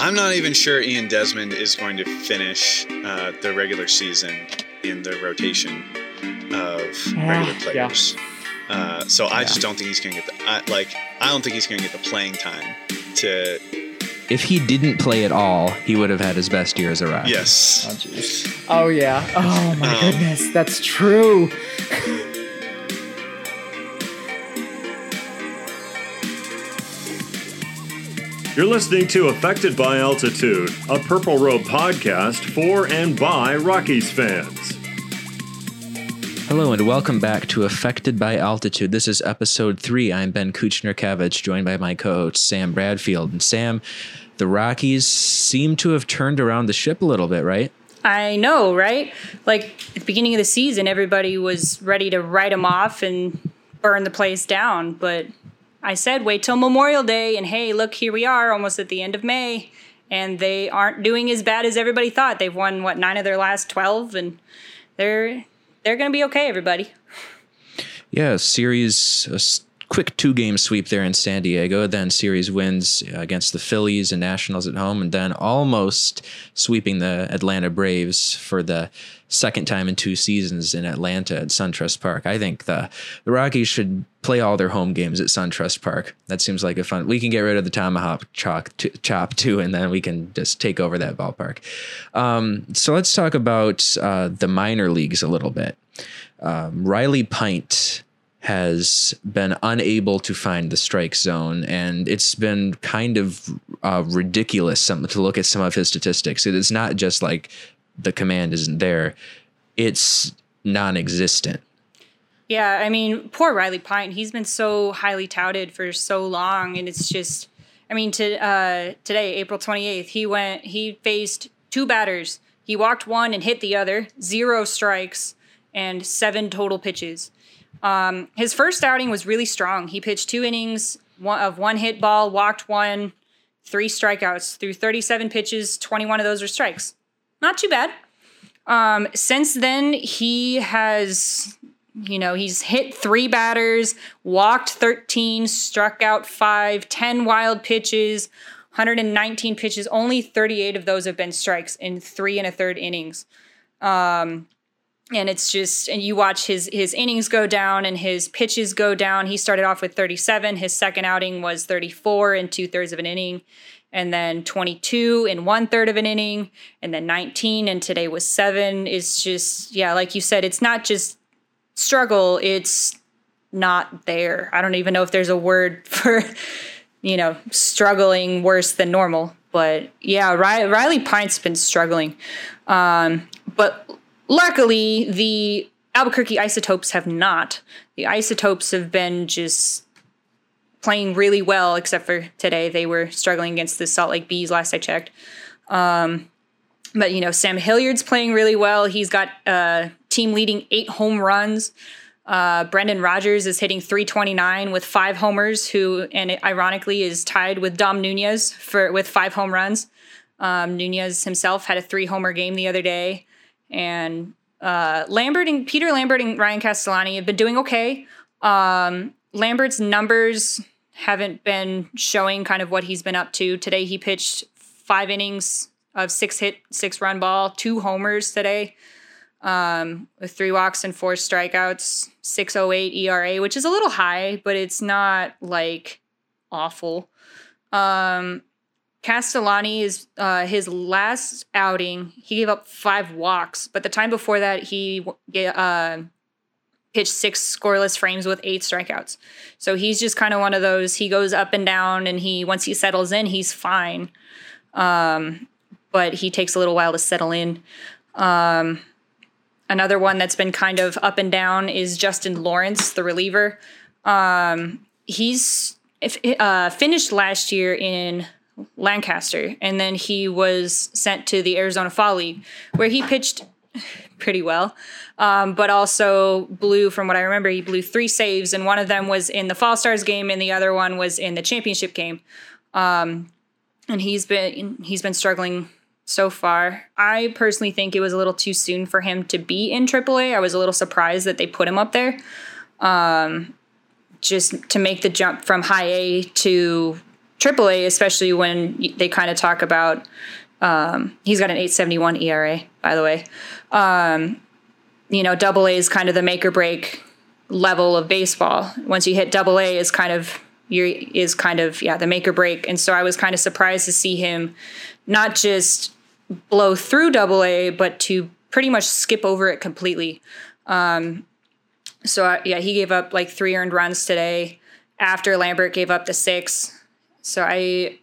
I'm not even sure Ian Desmond is going to finish uh, the regular season in the rotation of regular players. Yeah. Uh, so I just don't think he's going to get the I, like. I don't think he's going to get the playing time to. If he didn't play at all, he would have had his best year as a Rock. Yes. Oh. Oh yeah. Oh my um, goodness, that's true. You're listening to Affected by Altitude, a Purple Row podcast for and by Rockies fans. Hello and welcome back to Affected by Altitude. This is episode three. I'm Ben Kuchner Kavich, joined by my co-host Sam Bradfield. And Sam, the Rockies seem to have turned around the ship a little bit, right? I know, right? Like at the beginning of the season, everybody was ready to write them off and burn the place down, but I said wait till Memorial Day, and hey, look, here we are, almost at the end of May, and they aren't doing as bad as everybody thought. They've won what nine of their last twelve, and they're they're going to be okay. Everybody. Yeah, series quick two game sweep there in San Diego. Then series wins against the Phillies and Nationals at home, and then almost sweeping the Atlanta Braves for the second time in two seasons in Atlanta at SunTrust Park. I think the the Rockies should play all their home games at SunTrust Park. That seems like a fun. We can get rid of the tomahawk chalk t- chop too, and then we can just take over that ballpark. Um, so let's talk about uh, the minor leagues a little bit. Um, Riley Pint has been unable to find the strike zone, and it's been kind of uh, ridiculous some, to look at some of his statistics. It is not just like the command isn't there; it's non-existent. Yeah, I mean, poor Riley Pint. He's been so highly touted for so long, and it's just, I mean, to uh, today, April twenty eighth, he went, he faced two batters. He walked one and hit the other, zero strikes and seven total pitches. Um, his first outing was really strong. He pitched two innings one, of one hit ball, walked one, three strikeouts through 37 pitches. 21 of those were strikes. Not too bad. Um, since then, he has, you know, he's hit three batters, walked 13, struck out five, 10 wild pitches, 119 pitches. Only 38 of those have been strikes in three and a third innings. Um, and it's just and you watch his his innings go down and his pitches go down. He started off with 37 his second outing was 34 and two-thirds of an inning. And then 22 in one third of an inning. And then 19 and today was seven. It's just yeah like you said it's not just struggle. It's not there. I don't even know if there's a word for you know struggling worse than normal. But yeah riley pint's been struggling. Um, but Luckily, the Albuquerque Isotopes have not. The Isotopes have been just playing really well, except for today. They were struggling against the Salt Lake Bees last I checked. Um, but, you know, Sam Hilliard's playing really well. He's got uh, team leading eight home runs. Uh, Brendan Rodgers is hitting 329 with five homers, who, and ironically, is tied with Dom Nunez for with five home runs. Um, Nunez himself had a three homer game the other day and uh, Lambert and Peter Lambert and Ryan Castellani have been doing okay. Um, Lambert's numbers haven't been showing kind of what he's been up to. Today he pitched five innings of six hit, six run ball, two homers today, um, with three walks and four strikeouts, 608 ERA, which is a little high, but it's not like awful. Um, Castellani is uh, his last outing. He gave up five walks, but the time before that, he uh, pitched six scoreless frames with eight strikeouts. So he's just kind of one of those. He goes up and down, and he once he settles in, he's fine. Um, but he takes a little while to settle in. Um, another one that's been kind of up and down is Justin Lawrence, the reliever. Um, he's uh, finished last year in Lancaster, and then he was sent to the Arizona Fall League, where he pitched pretty well, um, but also blew, from what I remember, he blew three saves, and one of them was in the Fall Stars game, and the other one was in the championship game. Um, and he's been he's been struggling so far. I personally think it was a little too soon for him to be in AAA. I was a little surprised that they put him up there. Um, just to make the jump from high A to AAA, especially when they kind of talk about um, he's got an 871 ERA, by the way. Um, you know, double A is kind of the make or break level of baseball. Once you hit double A is kind of you is kind of yeah the make or break. And so I was kind of surprised to see him not just blow through double A, but to pretty much skip over it completely. Um, so I, yeah, he gave up like three earned runs today after Lambert gave up the six. So I,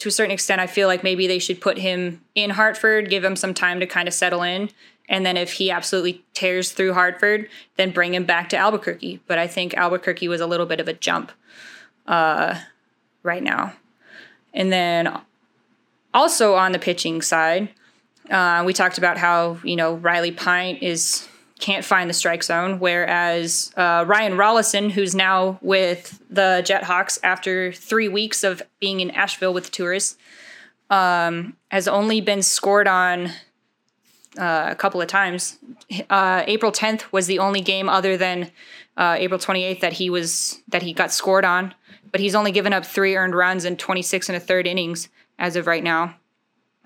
to a certain extent, I feel like maybe they should put him in Hartford, give him some time to kind of settle in. And then if he absolutely tears through Hartford, then bring him back to Albuquerque. But I think Albuquerque was a little bit of a jump uh, right now. And then also on the pitching side, uh, we talked about how, you know, Riley Pint is can't find the strike zone, whereas uh, Ryan Rollison, who's now with the Jethawks after three weeks of being in Asheville with the tourists, um, has only been scored on uh, a couple of times. Uh, April 10th was the only game other than uh, April 28th that he was that he got scored on, but he's only given up three earned runs in 26 and a third innings as of right now.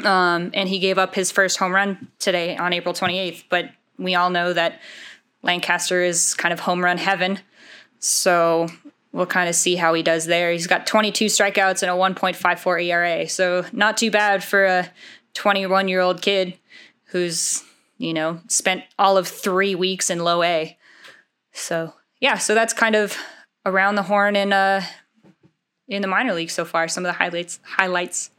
Um, and he gave up his first home run today on April 28th, but we all know that Lancaster is kind of home run heaven. So we'll kind of see how he does there. He's got 22 strikeouts and a 1.54 ERA. So not too bad for a 21 year old kid who's, you know, spent all of three weeks in low A. So yeah, so that's kind of around the horn in uh in the minor league so far. Some of the highlights highlights.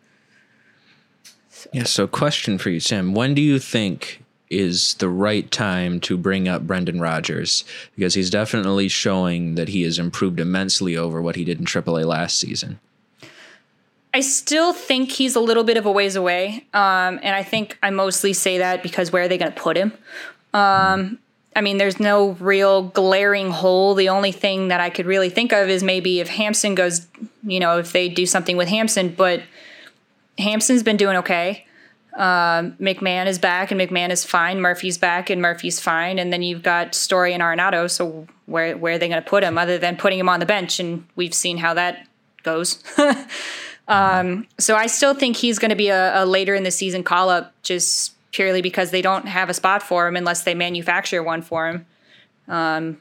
So. Yeah. So question for you, Sam. When do you think is the right time to bring up Brendan Rodgers because he's definitely showing that he has improved immensely over what he did in AAA last season. I still think he's a little bit of a ways away, um, and I think I mostly say that because where are they going to put him? Um, I mean, there's no real glaring hole. The only thing that I could really think of is maybe if Hampson goes, you know, if they do something with Hampson, but Hampson's been doing okay. Um, McMahon is back and McMahon is fine. Murphy's back and Murphy's fine. And then you've got Story and Arenado. So where where are they going to put him other than putting him on the bench? And we've seen how that goes. um, so I still think he's going to be a, a later in the season call up, just purely because they don't have a spot for him unless they manufacture one for him. Um,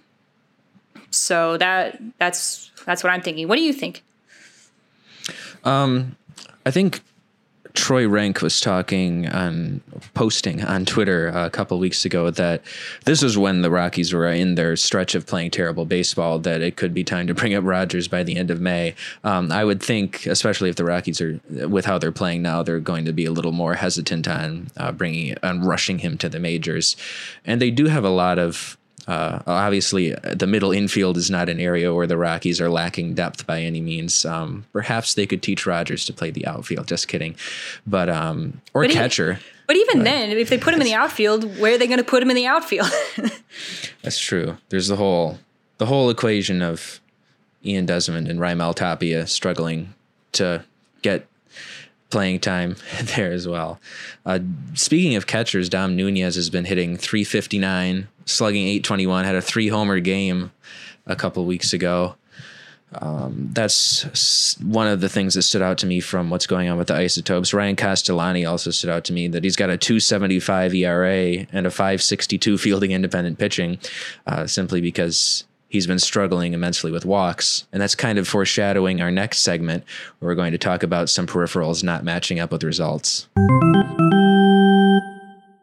so that that's that's what I'm thinking. What do you think? Um, I think Troy Renck was talking on posting on Twitter a couple weeks ago that this was when the Rockies were in their stretch of playing terrible baseball. That it could be time to bring up Rodgers by the end of May. Um, I would think, especially if the Rockies are with how they're playing now, they're going to be a little more hesitant on uh, bringing on rushing him to the majors, and they do have a lot of uh, obviously, the middle infield is not an area where the Rockies are lacking depth by any means. Um, perhaps they could teach Rodgers to play the outfield. Just kidding, but um, or but catcher. Even, but even but, then, if they put him in the outfield, where are they going to put him in the outfield? that's true. There's the whole the whole equation of Ian Desmond and Raimel Tapia struggling to get playing time there as well. Uh, speaking of catchers, Dom Nunez has been hitting 359, slugging 821, had a three homer game a couple weeks ago. Um, that's one of the things that stood out to me from what's going on with the isotopes. Ryan Castellani also stood out to me that he's got a 275 ERA and a 562 fielding independent pitching, uh, simply because he's been struggling immensely with walks. And that's kind of foreshadowing our next segment where we're going to talk about some peripherals not matching up with results.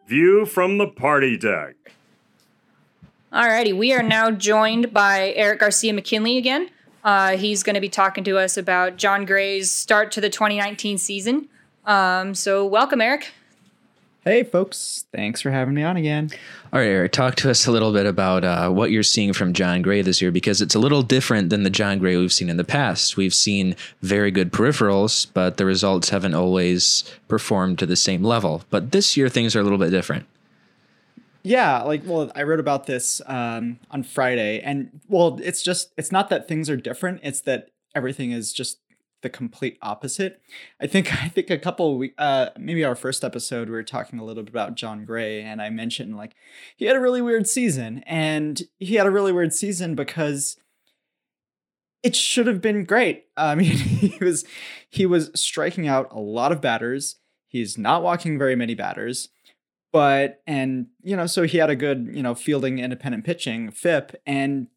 View from the party deck. Alrighty, we are now joined by Eric Garcia McKinley again. Uh, he's going to be talking to us about Jon Gray's start to the 2019 season. Um, so, welcome, Eric. Hey, folks. Thanks for having me on again. All right, Eric, talk to us a little bit about uh, what you're seeing from Jon Gray this year because it's a little different than the Jon Gray we've seen in the past. We've seen very good peripherals, but the results haven't always performed to the same level. But this year, things are a little bit different. Yeah, like, well, I wrote about this um, on Friday, and well, it's just, it's not that things are different, it's that everything is just the complete opposite. I think I think a couple we uh maybe our first episode we were talking a little bit about Jon Gray and I mentioned like he had a really weird season and he had a really weird season because it should have been great. I mean, he was he was striking out a lot of batters. He's not walking very many batters. But and you know, so he had a good, you know, fielding independent pitching FIP and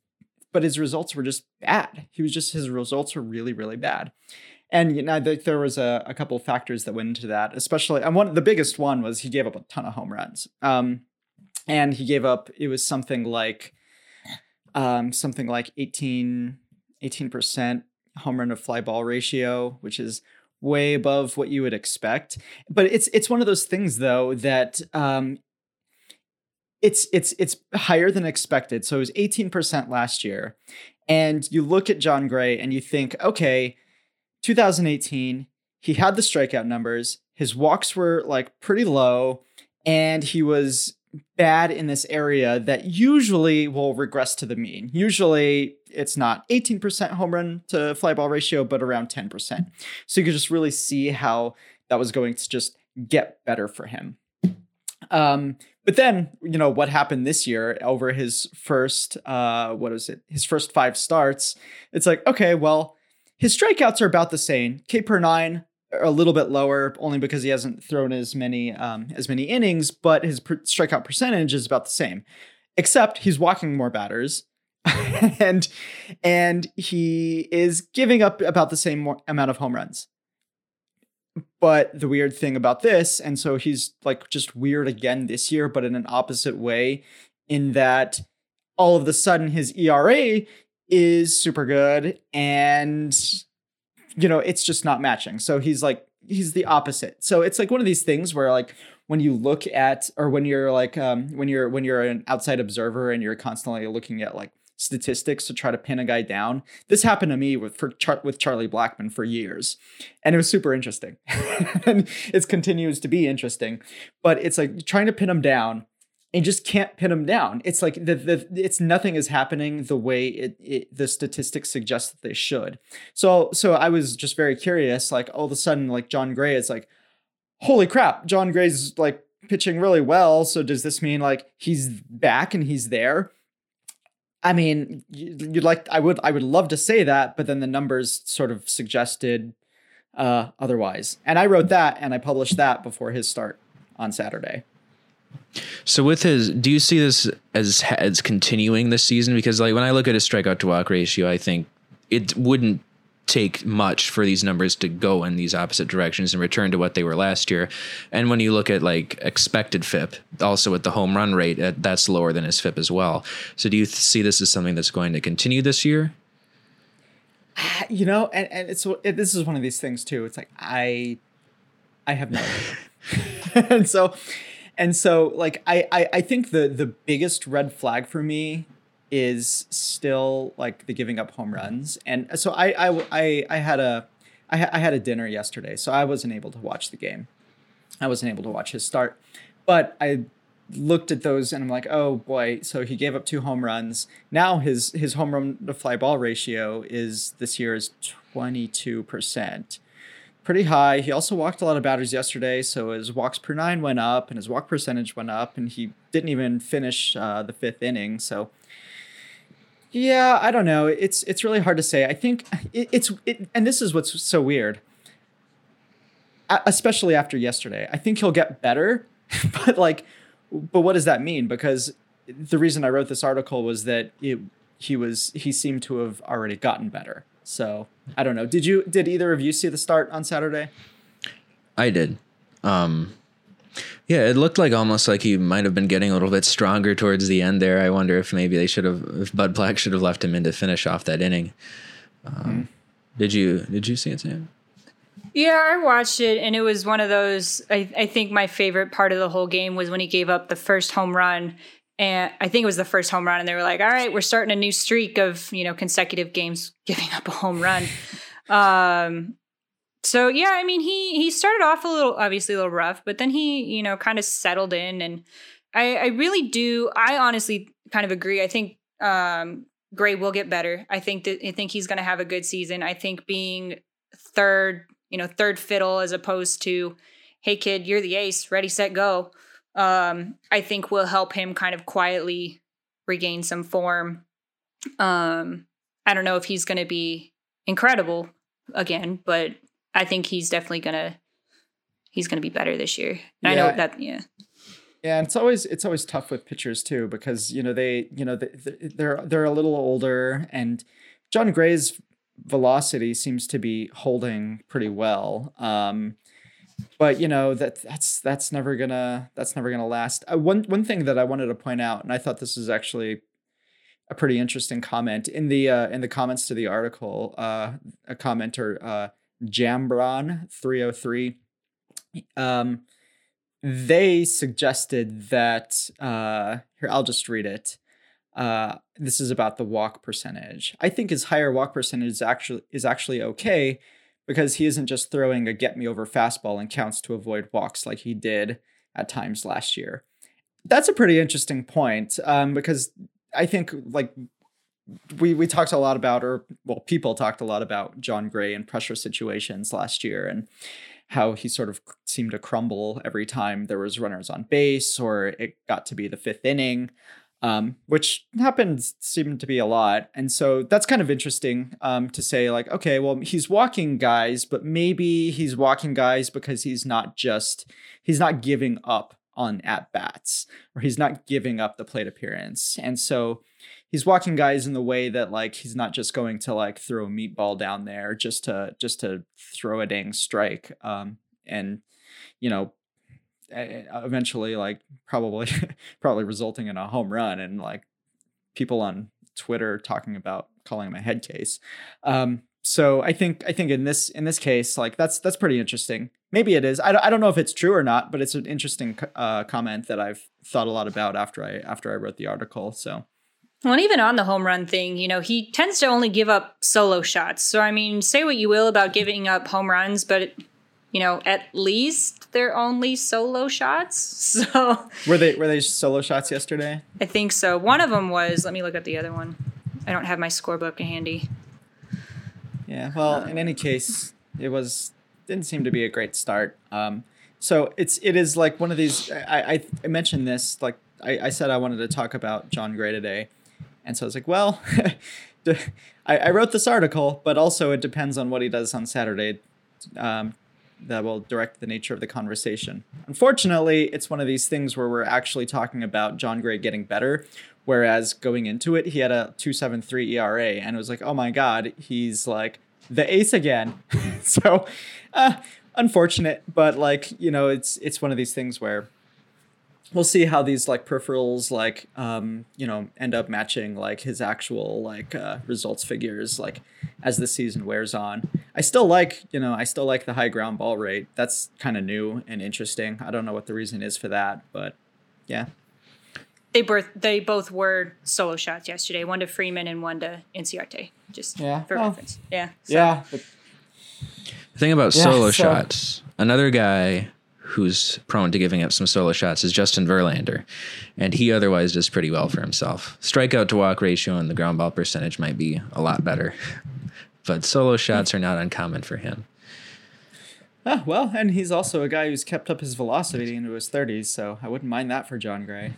but his results were just bad. He was just his results were really really bad. And you know, there was a, a couple of factors that went into that, especially and one the biggest one was he gave up a ton of home runs. Um, and he gave up it was something like um, something like 18 18% home run to fly ball ratio, which is way above what you would expect. But it's it's one of those things though that um, it's it's it's higher than expected. So it was 18% last year. And you look at Jon Gray and you think, okay, 2018, he had the strikeout numbers, his walks were like pretty low, and he was bad in this area that usually will regress to the mean. Usually it's not 18% home run to fly ball ratio, but around 10%. So you could just really see how that was going to just get better for him. Um, but then, you know, what happened this year over his first, uh, what is it? His first five starts. It's like, okay, well, his strikeouts are about the same. K per nine, a little bit lower, only because he hasn't thrown as many um, as many innings. But his per- strikeout percentage is about the same, except he's walking more batters, and and he is giving up about the same amount of home runs. But the weird thing about this, and so he's like just weird again this year, but in an opposite way, in that all of a sudden his ERA is super good and you know it's just not matching. So he's like he's the opposite. So it's like one of these things where like when you look at or when you're like um when you're when you're an outside observer and you're constantly looking at like statistics to try to pin a guy down. This happened to me with for Char- with Charlie Blackmon for years, and it was super interesting, and it continues to be interesting. But it's like trying to pin him down and just can't pin him down. It's like the, the it's nothing is happening the way it, it the statistics suggest that they should. So so I was just very curious. Like all of a sudden, like Jon Gray is like, holy crap, Jon Gray's like pitching really well. So does this mean like he's back and he's there? I mean, you'd like I would I would love to say that, but then the numbers sort of suggested uh, otherwise. And I wrote that and I published that before his start on Saturday. So with his, do you see this as as continuing this season? Because like when I look at his strikeout to walk ratio, I think it wouldn't take much for these numbers to go in these opposite directions and return to what they were last year. And when you look at like expected FIP, also at the home run rate, uh, that's lower than his FIP as well. So do you th- see this as something that's going to continue this year? You know, and, and it's it, this is one of these things too. It's like I, I have no and so, and so like I, I I think the the biggest red flag for me is still like the giving up home runs. And so I I I, I had a I, I had a dinner yesterday, so I wasn't able to watch the game. I wasn't able to watch his start, but I looked at those and I'm like, oh boy. So he gave up two home runs. Now his his home run to fly ball ratio is this year is 22 percent. Pretty high. He also walked a lot of batters yesterday, so his walks per nine went up and his walk percentage went up, and he didn't even finish uh, the fifth inning. So yeah, I don't know. It's it's really hard to say. I think it, it's it, and this is what's so weird. Especially after yesterday, I think he'll get better, but like, but what does that mean? Because the reason I wrote this article was that it he was he seemed to have already gotten better. So I don't know. Did you did either of you see the start on Saturday? I did. Um, yeah, it looked like almost like he might have been getting a little bit stronger towards the end there. I wonder if maybe they should have, if Bud Black should have left him in to finish off that inning. Um, mm. Did you did you see it, Sam? Yeah, I watched it, and it was one of those. I, I think my favorite part of the whole game was when he gave up the first home run, and I think it was the first home run, and they were like, "All right, we're starting a new streak of you know consecutive games giving up a home run." um, so yeah, I mean, he he started off a little, obviously a little rough, but then he you know kind of settled in, and I, I really do. I honestly kind of agree. I think um, Gray will get better. I think that I think he's going to have a good season. I think being third you know, third fiddle as opposed to, hey kid, you're the ace, ready, set, go. Um, I think will help him kind of quietly regain some form. Um, I don't know if he's going to be incredible again, but I think he's definitely to he's to be better this year. Yeah. I know that yeah. Yeah, and it's always it's always tough with pitchers too because you know they you know they, they're they're a little older and Jon Gray's velocity seems to be holding pretty well. Um, but you know that that's that's never gonna that's never gonna last. Uh, one one thing that I wanted to point out, and I thought this was actually a pretty interesting comment in the uh, in the comments to the article. Uh, a commenter, uh, Jambron 303. um, they suggested that uh, here I'll just read it. Uh, this is about the walk percentage. I think his higher walk percentage is actually is actually okay because he isn't just throwing a get me over fastball and counts to avoid walks like he did at times last year. That's a pretty interesting point um, because I think like we we talked a lot about or well people talked a lot about Jon Gray and pressure situations last year and how he sort of seemed to crumble every time there was runners on base or it got to be the fifth inning um, which happens seemed to be a lot. And so that's kind of interesting um, to say, like, okay, well, he's walking guys, but maybe he's walking guys because he's not just, he's not giving up on at bats or he's not giving up the plate appearance. And so he's walking guys in the way that like he's not just going to like throw a meatball down there just to just to throw a dang strike um and you know eventually like probably probably resulting in a home run and like people on Twitter talking about calling him a head case. Um, so I think I think in this in this case like that's that's pretty interesting. Maybe it is. I don't, I don't know if it's true or not, but it's an interesting uh, comment that I've thought a lot about after I after I wrote the article. So. Well, even on the home run thing, you know, he tends to only give up solo shots. So, I mean, say what you will about giving up home runs, but you know, at least they're only solo shots. So were they were they solo shots yesterday? I think so. One of them was. Let me look at the other one. I don't have my scorebook handy. Yeah. Well, in any case, it was didn't seem to be a great start. Um, so it's it is like one of these. I I, I mentioned this like I, I said I wanted to talk about Jon Gray today, and so I was like, well. I, I wrote this article, but also it depends on what he does on Saturday. Um, that will direct the nature of the conversation. Unfortunately, it's one of these things where we're actually talking about Jon Gray getting better, whereas going into it, he had a 2.73 ERA, and it was like, oh my god, he's like the ace again. so, uh, unfortunate, but like you know, it's it's one of these things where we'll see how these like peripherals like um you know end up matching like his actual like uh, results figures like as the season wears on i still like you know i still like the high ground ball rate that's kind of new and interesting i don't know what the reason is for that but yeah they both they both were solo shots yesterday one to freeman and one to inciarte just yeah for well, reference yeah so. yeah the thing about yeah, solo so. shots another guy who's prone to giving up some solo shots is Justin Verlander, and he otherwise does pretty well for himself. Strikeout to walk ratio and the ground ball percentage might be a lot better, but solo shots are not uncommon for him. Ah, well, and he's also a guy who's kept up his velocity into his 30s, so I wouldn't mind that for Jon Gray.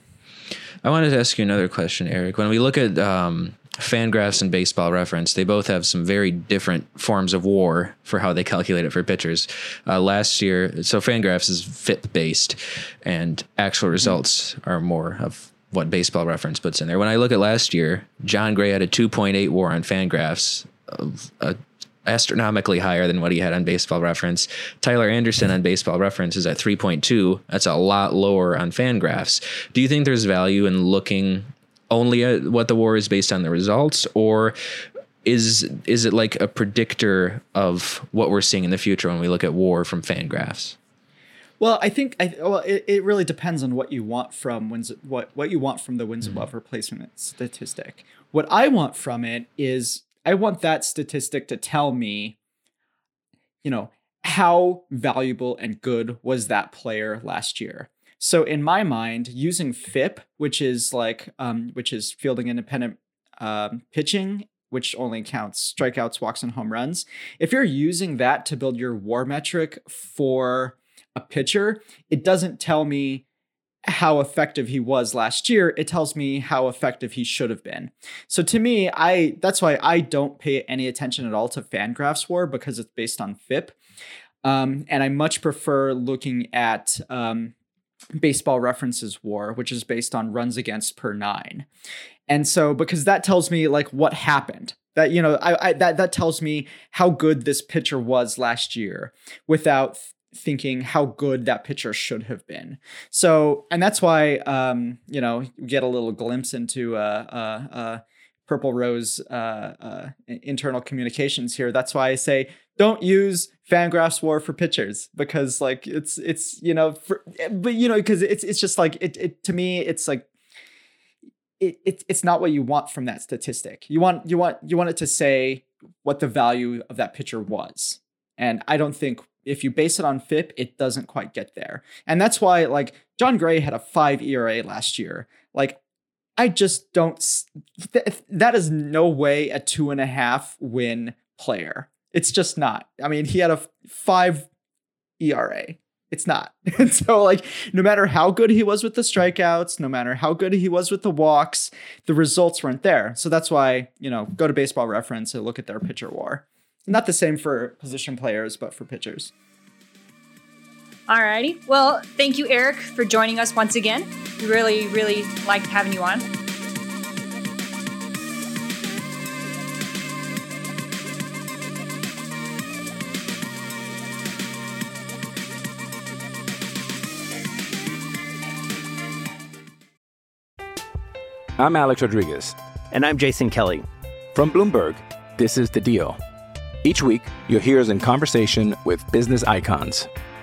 I wanted to ask you another question, Eric. When we look at um, Fangraphs and Baseball Reference, they both have some very different forms of WAR for how they calculate it for pitchers. Uh, last year, so Fangraphs is FIP based, and actual results are more of what Baseball Reference puts in there. When I look at last year, Jon Gray had a 2.8 WAR on Fangraphs, a astronomically higher than what he had on Baseball Reference. Tyler Anderson on Baseball Reference is at 3.2. That's a lot lower on Fangraphs. Do you think there's value in looking only at what the war is based on the results, or is is it like a predictor of what we're seeing in the future when we look at WAR from Fangraphs? Well, I think I, well, it, it really depends on what you want from wins what what you want from the wins mm-hmm. above replacement statistic. What I want from it is I want that statistic to tell me, you know, how valuable and good was that player last year. So in my mind, using FIP, which is like um, which is fielding independent um, pitching, which only counts strikeouts, walks, and home runs. If you're using that to build your WAR metric for a pitcher, it doesn't tell me how effective he was last year. It tells me how effective he should have been. So to me, I that's why I don't pay any attention at all to Fangraphs WAR because it's based on FIP, um, and I much prefer looking at um, Baseball References WAR, which is based on runs against per nine. And so because that tells me like what happened. That you know, I, I that that tells me how good this pitcher was last year without thinking how good that pitcher should have been. So, and that's why, um, you know, you get a little glimpse into uh, uh, uh, Purple Row uh, uh, internal communications here. That's why I say don't use Fangraphs WAR for pitchers because, like, it's it's you know, for, but you know, because it's it's just like it, it to me, it's like it, it it's not what you want from that statistic. You want you want you want it to say what the value of that pitcher was. And I don't think if you base it on FIP, it doesn't quite get there. And that's why, like, Jon Gray had a five ERA last year. Like, I just don't, th- that is no way a two and a half win player. It's just not. I mean, he had a five ERA. It's not. And so, like, no matter how good he was with the strikeouts, no matter how good he was with the walks, the results weren't there. So that's why, you know, go to baseball reference and look at their pitcher war. Not the same for position players, but for pitchers. Alrighty. Well, thank you, Eric, for joining us once again. We really, really liked having you on. I'm Alex Rodriguez. And I'm Jason Kelly. From Bloomberg, this is The Deal. Each week, you'll hear us in conversation with business icons.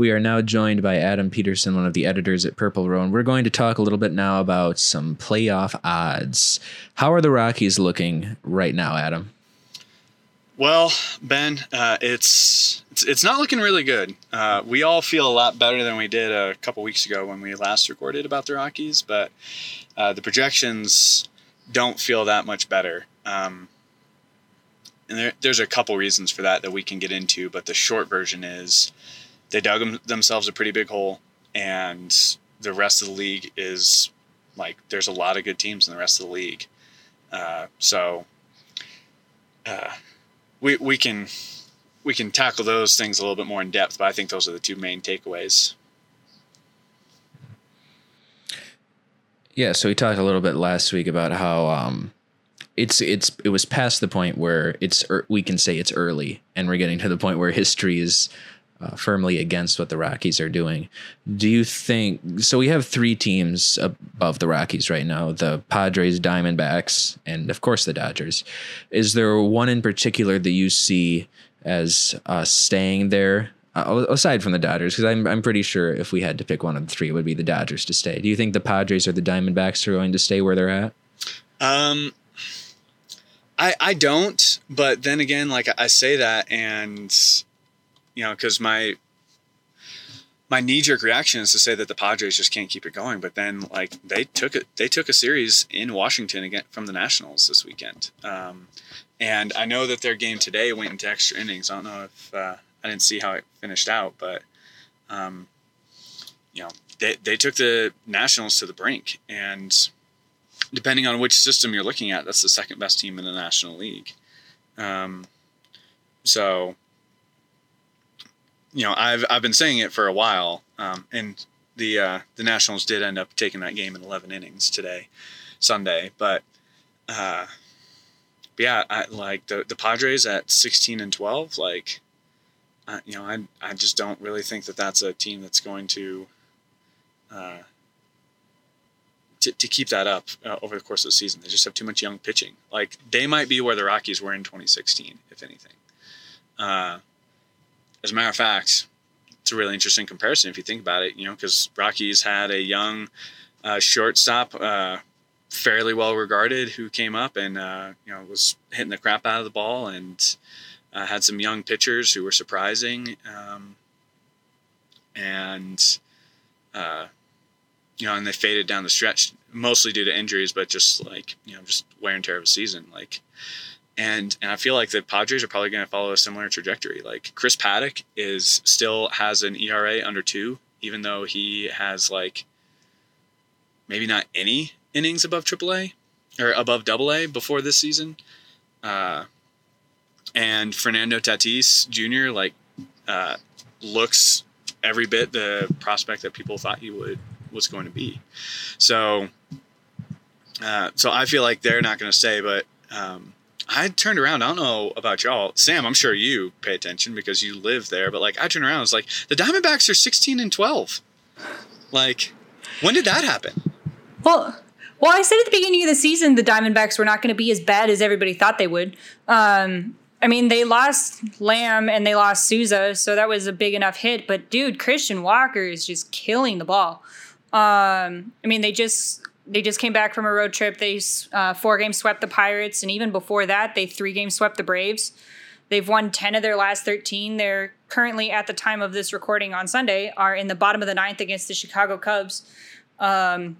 We are now joined by Adam Peterson, one of the editors at Purple Row, and we're going to talk a little bit now about some playoff odds. How are the Rockies looking right now, Adam? Well, Ben, uh, it's, it's it's not looking really good. Uh, we all feel a lot better than we did a couple weeks ago when we last recorded about the Rockies, but uh, the projections don't feel that much better. Um, and there, there's a couple reasons for that that we can get into, but the short version is they dug them, themselves a pretty big hole, and the rest of the league is like there's a lot of good teams in the rest of the league. Uh, so uh, we we can we can tackle those things a little bit more in depth, but I think those are the two main takeaways. Yeah, so we talked a little bit last week about how um, it's it's it was past the point where it's ear- we can say it's early, and we're getting to the point where history is uh, firmly against what the Rockies are doing. Do you think so? We have three teams above the Rockies right now: the Padres, Diamondbacks, and of course the Dodgers. Is there one in particular that you see as uh, staying there? Uh, aside from the Dodgers, because I'm I'm pretty sure if we had to pick one of the three, it would be the Dodgers to stay. Do you think the Padres or the Diamondbacks are going to stay where they're at? Um, I I don't, but then again, like I say that, and you know, because my my knee jerk reaction is to say that the Padres just can't keep it going, but then like they took it, they took a series in Washington again from the Nationals this weekend, um, and I know that their game today went into extra innings. I don't know if uh, I didn't see how it finished out, but um, you know, they they took the Nationals to the brink, and depending on which system you're looking at, that's the second best team in the National League. Um, so, you know, I've I've been saying it for a while, um, and the uh, the Nationals did end up taking that game in 11 innings today, Sunday. But, uh, but yeah, I, like the the Padres at 16 and 12, like, uh, you know, I I just don't really think that that's a team that's going to. Uh, to, to keep that up uh, over the course of the season. They just have too much young pitching. Like they might be where the Rockies were in 2016, if anything. Uh, as a matter of fact, it's a really interesting comparison if you think about it. You know, because Rockies had a young uh, shortstop, uh, fairly well regarded, who came up and uh, you know was hitting the crap out of the ball, and uh, had some young pitchers who were surprising, um, and you know, and they faded down the stretch, mostly due to injuries, but just like you know, just wear and tear of a season. Like, and and I feel like the Padres are probably going to follow a similar trajectory. Like Chris Paddack is still has an ERA under two, even though he has like maybe not any innings above AAA or above AA before this season. Uh, and Fernando Tatis Jr. like uh, looks every bit the prospect that people thought he would was going to be. So, uh, so I feel like they're not going to stay, but um, I turned around. I don't know about y'all, Sam. I'm sure you pay attention because you live there. But like, I turned around. I was like, the Diamondbacks are 16 and 12. Like, when did that happen? Well, well, I said at the beginning of the season the Diamondbacks were not going to be as bad as everybody thought they would. Um, I mean, they lost Lamb and they lost Souza, so that was a big enough hit. But dude, Christian Walker is just killing the ball. Um, I mean, they just they just came back from a road trip. They uh, four games swept the Pirates, and even before that, they three games swept the Braves. They've won ten of their last thirteen. They're currently, at the time of this recording on Sunday, are in the bottom of the ninth against the Chicago Cubs. Um,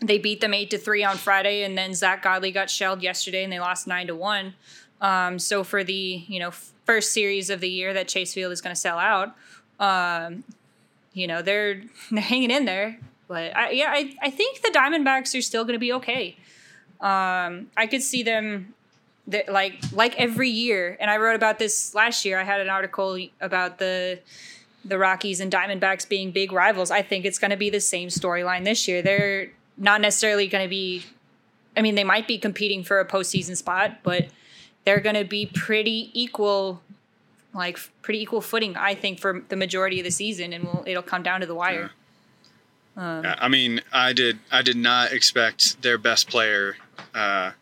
they beat them eight to three on Friday, and then Zack Godley got shelled yesterday, and they lost nine to one. Um, so for the you know first series of the year that Chase Field is going to sell out, um, you know they're they're hanging in there. But I, yeah, I, I think the Diamondbacks are still going to be okay. Um, I could see them that like like every year, and I wrote about this last year. I had an article about the the Rockies and Diamondbacks being big rivals. I think it's going to be the same storyline this year. They're not necessarily going to be. I mean, they might be competing for a postseason spot, but they're going to be pretty equal, like pretty equal footing. I think for the majority of the season, and we'll, it'll come down to the wire. Um, I mean, I did. I did not expect their best player uh,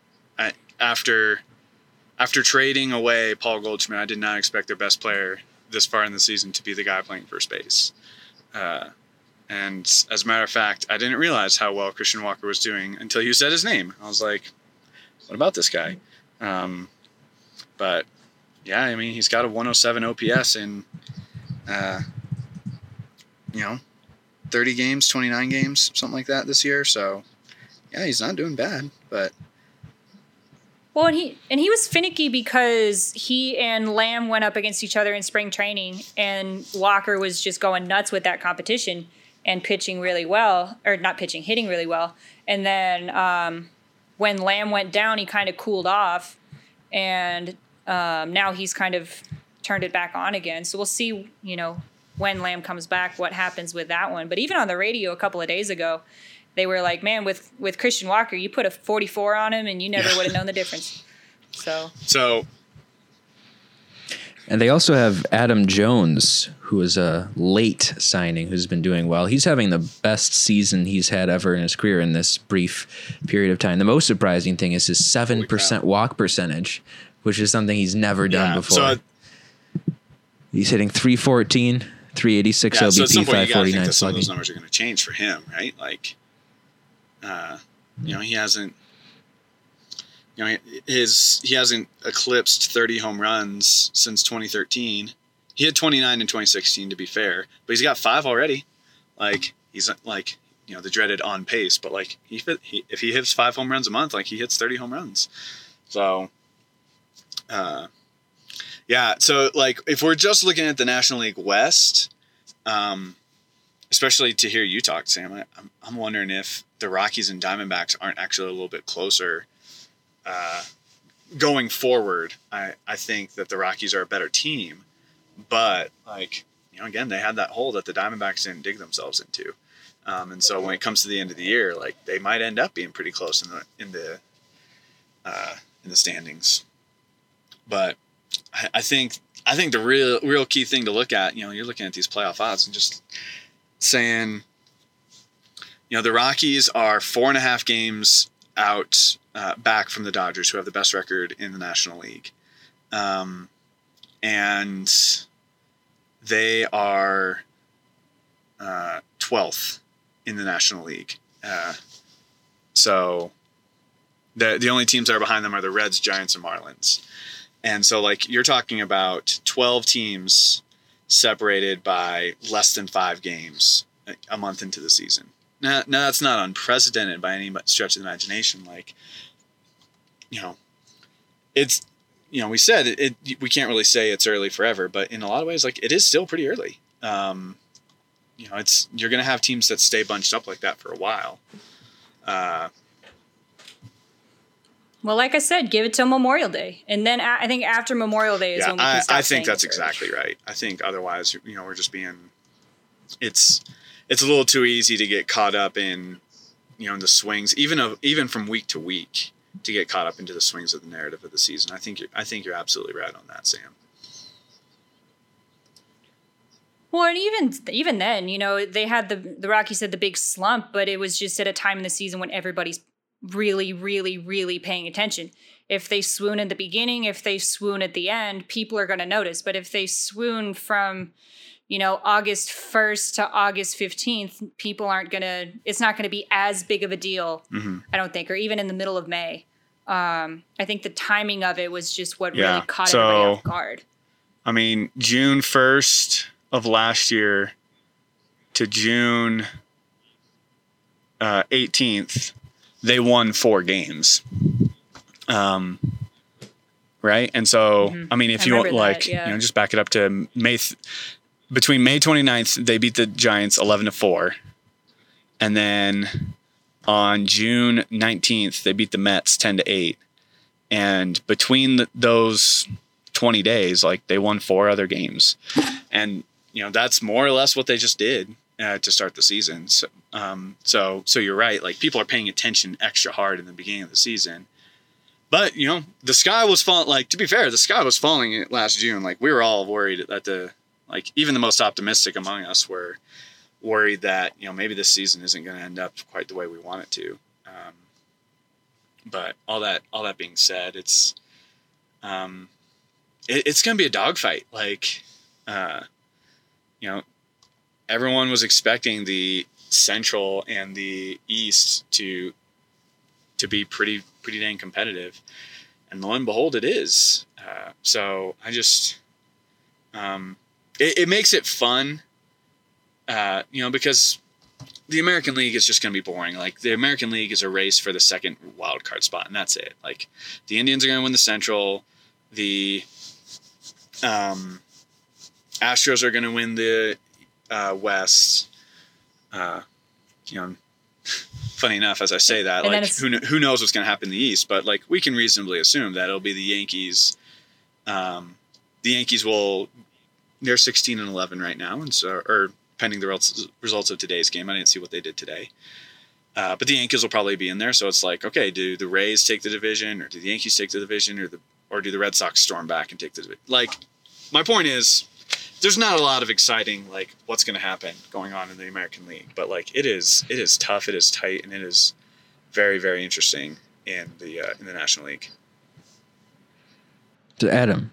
after after trading away Paul Goldschmidt. I did not expect their best player this far in the season to be the guy playing first base. Uh, and as a matter of fact, I didn't realize how well Christian Walker was doing until you said his name. I was like, "What about this guy?" Um, but yeah, I mean, he's got a 107 OPS and uh, you know 30 games, 29 games, something like that this year. So, yeah, he's not doing bad, but well, and he and he was finicky because he and Lamb went up against each other in spring training, and Walker was just going nuts with that competition and pitching really well, or not pitching, hitting really well. And then um, when Lamb went down, he kind of cooled off, and um, now he's kind of turned it back on again. So we'll see, you know, when Lamb comes back, what happens with that one. But even on the radio a couple of days ago, they were like, "Man, with with Christian Walker, you put a 44 on him, and you never would have known the difference." So. So. And they also have Adam Jones, who is a late signing, who's been doing well. He's having the best season he's had ever in his career in this brief period of time. The most surprising thing is his seven percent walk percentage, which is something he's never done yeah, before. So he's hitting 314 386 yeah, OBP, so at some point you think that some of those numbers are going to change for him, right? Like, uh, you know, he hasn't, you know, his he hasn't eclipsed 30 home runs since 2013. He had 29 in 2016, to be fair, but he's got five already. Like, he's like, you know, the dreaded on pace, but like, he, he if he hits five home runs a month, like he hits 30 home runs. So, uh, yeah. So like if we're just looking at the National League West, um, especially to hear you talk, Sam, I, I'm, I'm wondering if the Rockies and Diamondbacks aren't actually a little bit closer uh, going forward, I I think that the Rockies are a better team, but like you know, again, they had that hole that the Diamondbacks didn't dig themselves into. Um, and so when it comes to the end of the year, like they might end up being pretty close in the in the uh, in the standings. But I, I think I think the real real key thing to look at, you know, you're looking at these playoff odds and just saying, you know, the Rockies are four and a half games out uh, back from the Dodgers, who have the best record in the National League, um, and they are uh, twelfth in the National League. Uh, so the the only teams that are behind them are the Reds, Giants, and Marlins. And so like you're talking about 12 teams separated by less than 5 games a month into the season. Now, now that's not unprecedented by any stretch of the imagination like you know it's you know we said it, it, we can't really say it's early forever but in a lot of ways like it is still pretty early um, you know, it's you're going to have teams that stay bunched up like that for a while. Uh, well, like I said, give it till Memorial Day, and then I think after Memorial Day is yeah, when we can I, I think that's exactly right. I think otherwise, you know, we're just being it's it's a little too easy to get caught up in you know in the swings, even of even from week to week, to get caught up into the swings of the narrative of the season. I think you're, I think you're absolutely right on that, Sam. Well, and even even then, you know, they had the the Rockies had the big slump, but it was just at a time in the season when everybody's really, really, really paying attention. If they swoon in the beginning, if they swoon at the end, people are going to notice. But if they swoon from, you know, August 1st to August 15th, people aren't going to, it's not going to be as big of a deal, mm-hmm. I don't think, or even in the middle of May. Um, I think the timing of it was just what yeah. really caught so, everybody off guard. I mean, June 1st of last year to June uh, 18th, they won four games. Um, right. And so, mm-hmm. I mean, if I you like, that, yeah. you know, just back it up to May, th- between May 29th, they beat the Giants 11 to 4. And then on June 19th, they beat the Mets 10 to 8. And between the, those 20 days, like they won four other games. And you know that's more or less what they just did uh, to start the season. So, um, so so you're right. Like people are paying attention extra hard in the beginning of the season. But you know the sky was falling. Like to be fair, the sky was falling last June. Like we were all worried that the like even the most optimistic among us were worried that you know maybe this season isn't going to end up quite the way we want it to. Um, but all that all that being said, it's um, it, it's going to be a dogfight. Like uh, you know, everyone was expecting the Central and the East to to be pretty pretty dang competitive, and lo and behold, it is. Uh, so I just, um, it, it makes it fun, uh, you know, because the American League is just going to be boring. Like the American League is a race for the second wild card spot, and that's it. Like the Indians are going to win the Central, the um, Astros are going to win the uh, West. Uh, you know, funny enough, as I say that, and like who who knows what's going to happen in the East? But like we can reasonably assume that it'll be the Yankees. Um, the Yankees will. They're 16 and 11 right now, and so or pending the results of today's game. I didn't see what they did today. Uh, but the Yankees will probably be in there, so it's like, okay, do the Rays take the division, or do the Yankees take the division, or the or do the Red Sox storm back and take the division? Like, my point is, there's not a lot of exciting like what's going to happen going on in the American League, but like it is it is tough, it is tight, and it is very very interesting in the uh, in the National League. To Adam,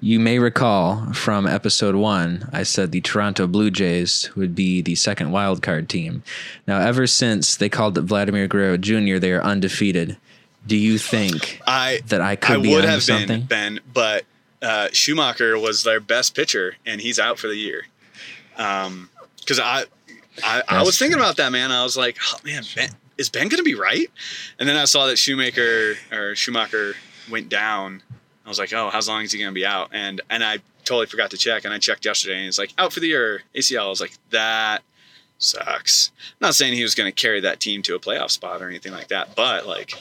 you may recall from episode one, I said the Toronto Blue Jays would be the second wild card team. Now, ever since they called it Vladimir Guerrero Jr., they are undefeated. Do you think I that I could I be would have something? been Ben, but uh, Schumacher was their best pitcher, and he's out for the year. Um, because I, I, I, was thinking about that man. I was like, oh, man, ben, is Ben going to be right? And then I saw that Shoemaker or Schumacher went down. I was like, oh, how long is he going to be out? And and I totally forgot to check, and I checked yesterday, and it's like out for the year ACL. I was like, that sucks. I'm not saying he was going to carry that team to a playoff spot or anything like that, but like,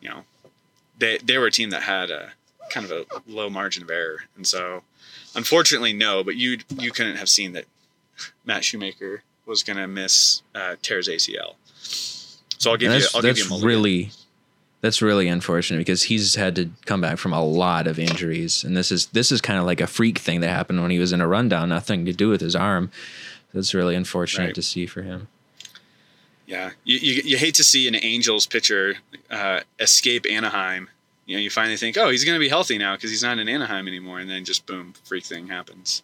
you know, they they were a team that had a kind of a low margin of error, and so unfortunately, no. But you you couldn't have seen that Matt Shoemaker was going to miss uh, tears ACL. So I'll give you I'll give you a really that's really unfortunate because he's had to come back from a lot of injuries, and this is this is kind of like a freak thing that happened when he was in a rundown, nothing to do with his arm. That's really unfortunate right. to see for him. Yeah, you, you, you hate to see an Angels pitcher uh, escape Anaheim. You know, you finally think, oh, he's going to be healthy now because he's not in Anaheim anymore, and then just boom, freak thing happens.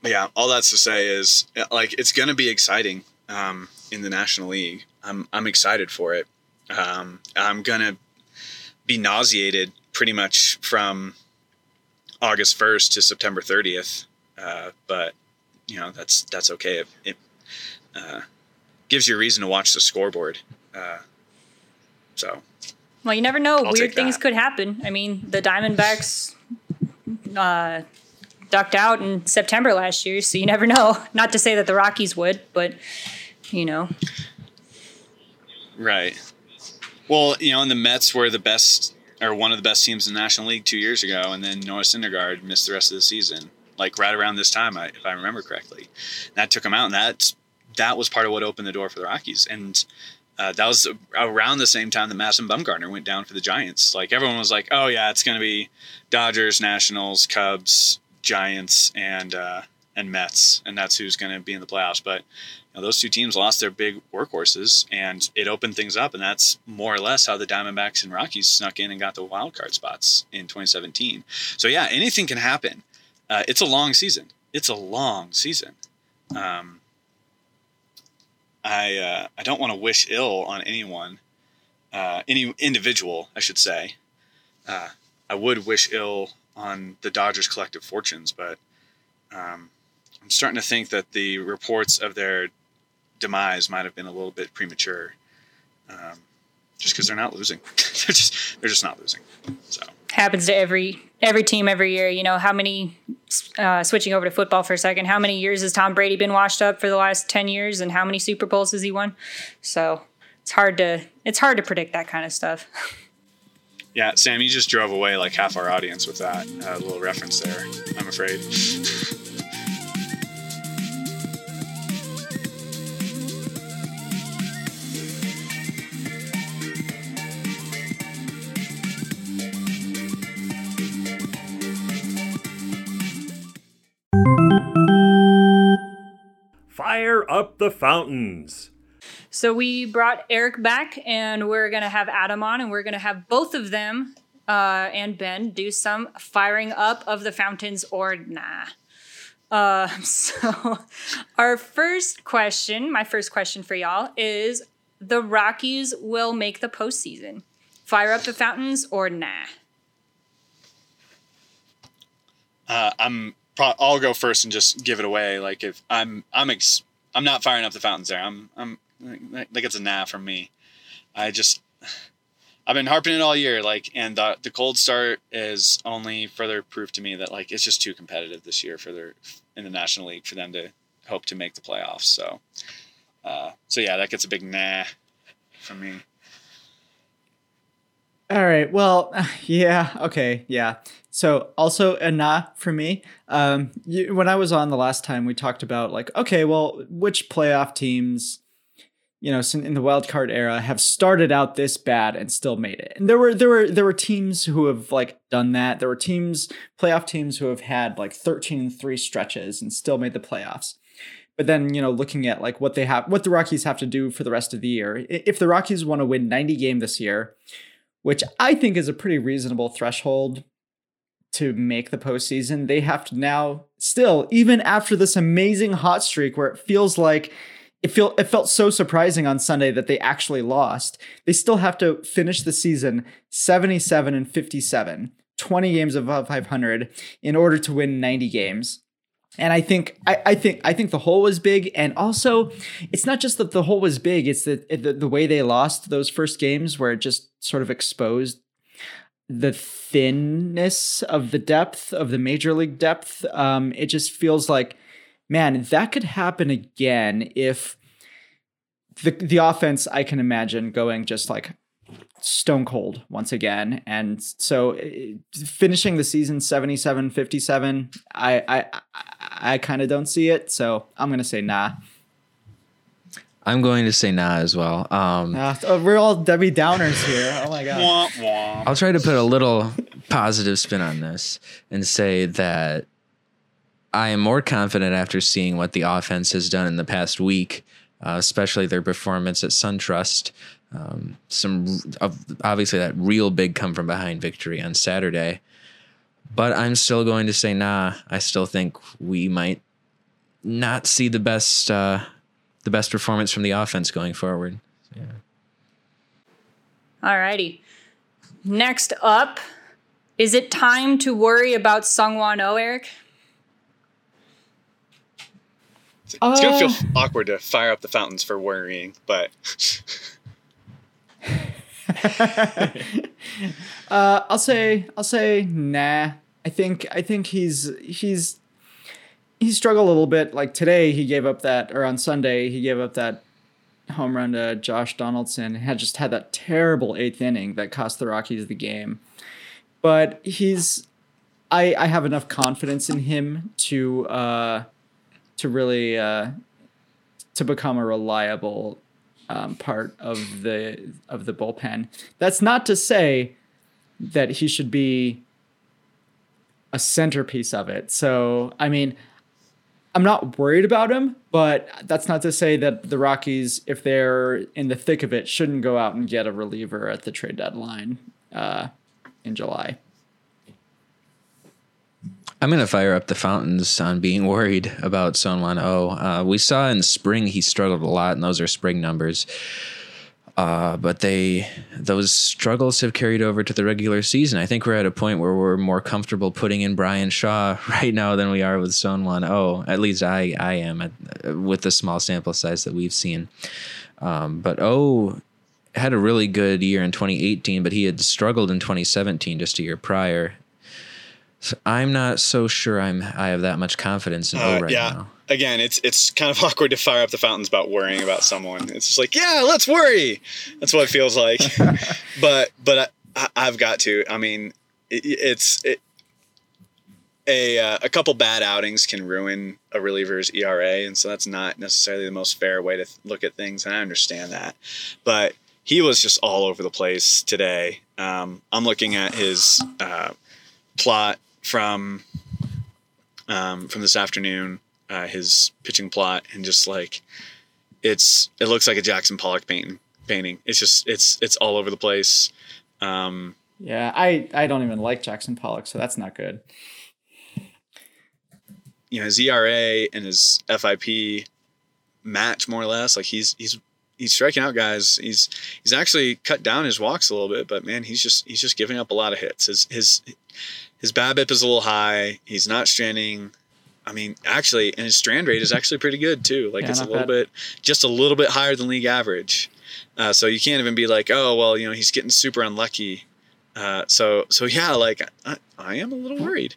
But yeah, all that's to say is like it's going to be exciting um, in the National League. I'm I'm excited for it. Um, I'm gonna be nauseated pretty much from August 1st to September 30th, uh, but you know that's that's okay. It, it uh, gives you a reason to watch the scoreboard. Uh, so, well, you never know. I'll Weird things could happen. I mean, the Diamondbacks uh, ducked out in September last year, so you never know. Not to say that the Rockies would, but you know. Right. Well, you know, and the Mets were the best or one of the best teams in the National League two years ago, and then Noah Syndergaard missed the rest of the season like right around this time, if I remember correctly. And that took him out, and that that was part of what opened the door for the Rockies. And uh, that was around the same time that Madison Bumgarner went down for the Giants. Like everyone was like, "Oh yeah, it's going to be Dodgers, Nationals, Cubs, Giants, and uh, and Mets, and that's who's going to be in the playoffs." But you know, those two teams lost their big workhorses, and it opened things up, and that's more or less how the Diamondbacks and Rockies snuck in and got the wild card spots in 2017. So yeah, anything can happen uh, it's a long season. It's a long season. Um, I uh, I don't want to wish ill on anyone, uh, any individual, I should say. Uh, I would wish ill on the Dodgers' collective fortunes, but um, I'm starting to think that the reports of their demise might have been a little bit premature, um, just because they're not losing. they're just they're just not losing. So happens to every every team every year. You know, how many uh, switching over to football for a second? How many years has Tom Brady been washed up for the last ten years, and how many Super Bowls has he won? So it's hard to it's hard to predict that kind of stuff. Yeah, Sam, you just drove away like half our audience with that uh, little reference there. I'm afraid. Fire up the fountains. So we brought Eric back, and we're gonna have Adam on, and we're gonna have both of them uh, and Ben do some firing up of the fountains or nah. Uh, so our first question, my first question for y'all is: the Rockies will make the postseason. Fire up the fountains or nah? Uh, I'm. Pro- I'll go first and just give it away. Like if I'm, I'm ex- I'm not firing up the fountains there. I'm I'm like it's a nah from me. I just I've been harping it all year, like, and the, the cold start is only further proof to me that like it's just too competitive this year for their in the National League for them to hope to make the playoffs. So, uh, so yeah, that gets a big nah from me. All right. Well, yeah. Okay. Yeah. So also a nah for me. Um, you, when I was on the last time, we talked about like, okay, well, which playoff teams, you know, in the wild card era have started out this bad and still made it. And there were there were there were teams who have like done that. There were teams, playoff teams who have had like 13 and 3 stretches and still made the playoffs. But then, you know, looking at like what they have what the Rockies have to do for the rest of the year. If the Rockies want to win 90 game this year, which I think is a pretty reasonable threshold to make the postseason. They have to now still, even after this amazing hot streak where it feels like it feel it felt so surprising on Sunday that they actually lost. They still have to finish the season 77 and 57, 20 games above 500 in order to win 90 games. And I think I, I think I think the hole was big, and also it's not just that the hole was big; it's that the, the way they lost those first games, where it just sort of exposed the thinness of the depth of the major league depth. Um, it just feels like, man, that could happen again if the the offense I can imagine going just like stone cold once again and so uh, finishing the season 77 57 I I I, I kind of don't see it so I'm to say nah. I'm going to say nah as well. Um, uh, we're all Debbie Downers here. Oh my god. Wah, wah. I'll try to put a little positive spin on this and say that I am more confident after seeing what the offense has done in the past week, uh, especially their performance at SunTrust. Um, some obviously that real big come from behind victory on Saturday, but I'm still going to say nah. I still think we might not see the best uh, the best performance from the offense going forward. Yeah. All righty. Next up, is it time to worry about Seung-hwan Oh, Eric? It's gonna feel uh. awkward to fire up the fountains for worrying, but uh, I'll say I'll say nah. I think I think he's he's he struggled a little bit. Like today, he gave up that, or on Sunday, he gave up that home run to Josh Donaldson. Had just had that terrible eighth inning that cost the Rockies the game. But he's, I I have enough confidence in him to uh, to really uh, to become a reliable um, part of the of the bullpen. That's not to say that he should be a centerpiece of it. So I mean, I'm not worried about him, but that's not to say that the Rockies, if they're in the thick of it, shouldn't go out and get a reliever at the trade deadline uh, in July. I'm going to fire up the fountains on being worried about Seung-hwan Oh. Uh, we saw in spring he struggled a lot, and those are spring numbers. Uh, but they those struggles have carried over to the regular season. I think we're at a point where we're more comfortable putting in Bryan Shaw right now than we are with Seung-hwan Oh. At least I I am at, with the small sample size that we've seen. Um, but Oh had a really good year in 2018, but he had struggled in 2017, just a year prior. So I'm not so sure I'm I have that much confidence in uh, O right yeah. now. Again, it's it's kind of awkward to fire up the fountains about worrying about someone. It's just like, yeah, let's worry. That's what it feels like. but but I, have got to. I mean, it, it's it, a uh, a couple bad outings can ruin a reliever's ERA, and so that's not necessarily the most fair way to th- look at things. And I understand that, but he was just all over the place today. Um, I'm looking at his uh, plot from um, from this afternoon, uh, his pitching plot, and just like it's it looks like a Jackson Pollock painting. Painting. It's just it's it's all over the place. Um, yeah, I I don't even like Jackson Pollock, so that's not good. You know, his ERA and his FIP match more or less. Like he's he's he's striking out guys. He's he's actually cut down his walks a little bit, but man, he's just he's just giving up a lot of hits. His his his BABIP is a little high. He's not stranding. I mean, actually, and his strand rate is actually pretty good too. Like yeah, it's a little bad. bit, just a little bit higher than league average. Uh, so you can't even be like, oh well, you know, he's getting super unlucky. Uh, so so yeah, like I, I am a little worried.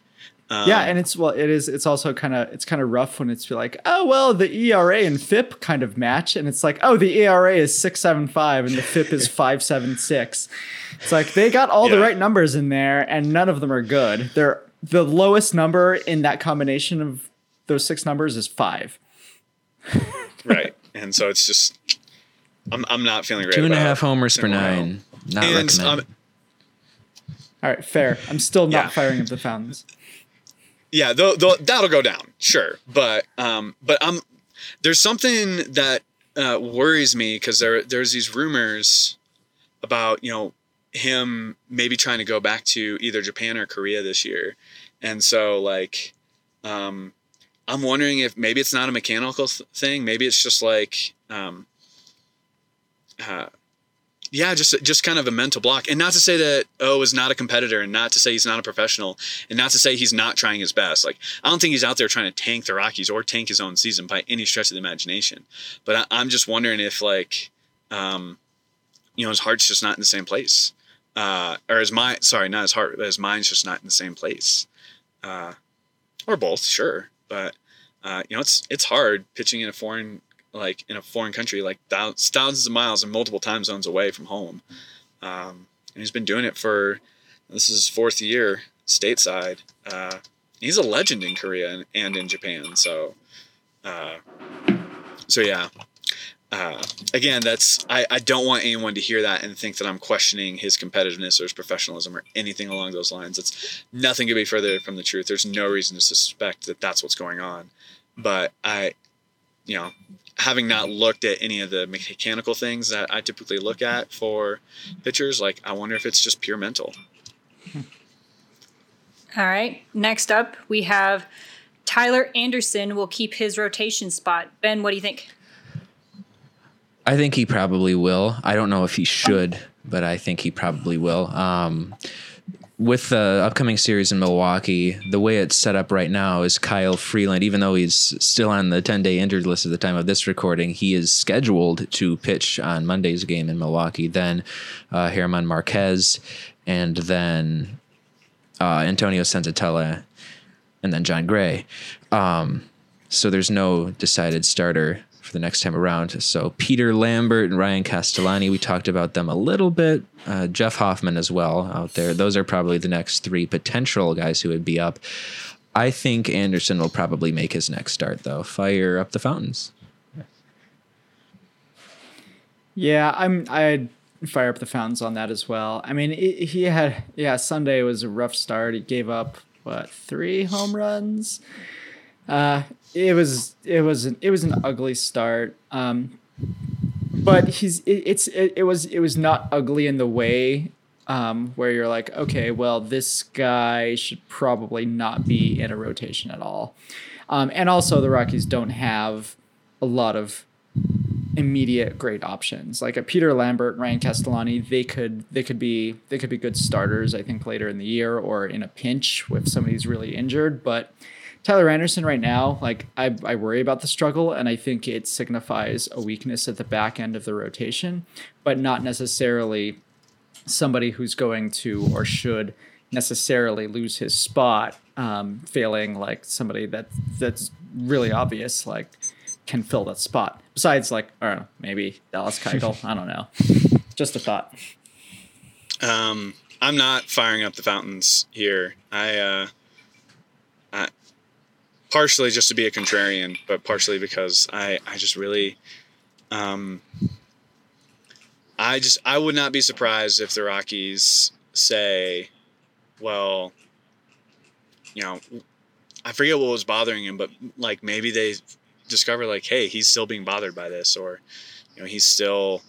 Um, yeah, and it's well, it is. It's also kind of it's kind of rough when it's like, oh well, the ERA and FIP kind of match, and it's like, oh, the ERA is six seven five and the FIP is five seven six. It's like they got all yeah. the right numbers in there, and none of them are good. They're the lowest number in that combination of those six numbers is five. right, and so it's just I'm I'm not feeling great. Two and a half homers per nine. Not and, recommend. Um, all right, fair. I'm still not yeah. firing up the fountains yeah, th- th- that'll go down, sure. But um, but I'm there's something that uh, worries me because there there's these rumors about you know him maybe trying to go back to either Japan or Korea this year, and so like um, I'm wondering if maybe it's not a mechanical th- thing, maybe it's just like um, uh, yeah, just just kind of a mental block. And not to say that O is not a competitor, and not to say he's not a professional, and not to say he's not trying his best. Like I don't think he's out there trying to tank the Rockies or tank his own season by any stretch of the imagination. But I, am just wondering if like, um, you know, his heart's just not in the same place, uh, or his mind. Sorry, not his heart, but his mind's just not in the same place, uh, or both. Sure, but uh, you know, it's it's hard pitching in a foreign like in a foreign country, like thousands, thousands of miles and multiple time zones away from home. Um, and he's been doing it for this is his fourth year stateside. Uh, he's a legend in Korea and, and in Japan. So, uh, so yeah. Uh, again, that's I, I don't want anyone to hear that and think that I'm questioning his competitiveness or his professionalism or anything along those lines. It's nothing could be further from the truth. There's no reason to suspect that that's what's going on. But I, you know, having not looked at any of the mechanical things that I typically look at for pitchers, like I wonder if it's just pure mental. All right. Next up, we have Tyler Anderson will keep his rotation spot. Ben, what do you think? I think he probably will. I don't know if he should, but I think he probably will. Um, with the upcoming series in Milwaukee, the way it's set up right now is Kyle Freeland, even though he's still on the 10 day injured list at the time of this recording, he is scheduled to pitch on Monday's game in Milwaukee. Then uh, German Marquez, and then uh, Antonio Senzatela, and then Jon Gray. Um, so there's no decided starter for the next time around. So Peter Lambert and Ryan Castellani, we talked about them a little bit. Uh, Jeff Hoffman as well out there. Those are probably the next three potential guys who would be up. I think Anderson will probably make his next start though. Fire up the fountains. Yeah, I'm. I'd fire up the fountains on that as well. I mean, it, he had yeah. Sunday was a rough start. He gave up what three home runs. Uh, it was it was an, it was an ugly start. Um, but he's it, it's it, it was it was not ugly in the way um, where you're like, okay, well, this guy should probably not be in a rotation at all. Um, and also, the Rockies don't have a lot of immediate great options like a Peter Lambert, Ryan Castellani. They could they could be they could be good starters. I think later in the year or in a pinch if somebody's really injured, but. Tyler Anderson right now, like I, I worry about the struggle, and I think it signifies a weakness at the back end of the rotation, but not necessarily somebody who's going to or should necessarily lose his spot, um, failing like somebody that that's really obvious, like can fill that spot. Besides, like I don't know, maybe Dallas Keuchel. I don't know. Just a thought. Um, I'm not firing up the fountains here. I, uh, I partially just to be a contrarian, but partially because I, I just really, um, I just I would not be surprised if the Rockies say, well, you know, I forget what was bothering him, but like maybe they discover like, hey, he's still being bothered by this, or you know, he's still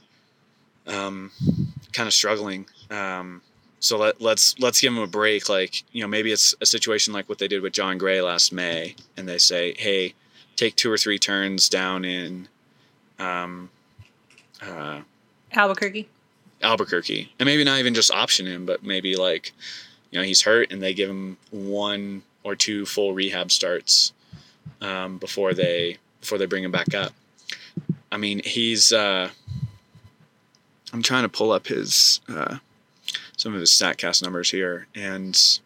um, kind of struggling. Um, so let, let's let's give him a break. Like you know, maybe it's a situation like what they did with Jon Gray last May, and they say, hey, take two or three turns down in um, uh, Albuquerque. Albuquerque, and maybe not even just option him, but maybe like you know he's hurt, and they give him one or two full rehab starts um, before they before they bring him back up. I mean, he's. Uh, I'm trying to pull up his uh, some of his Statcast numbers here, and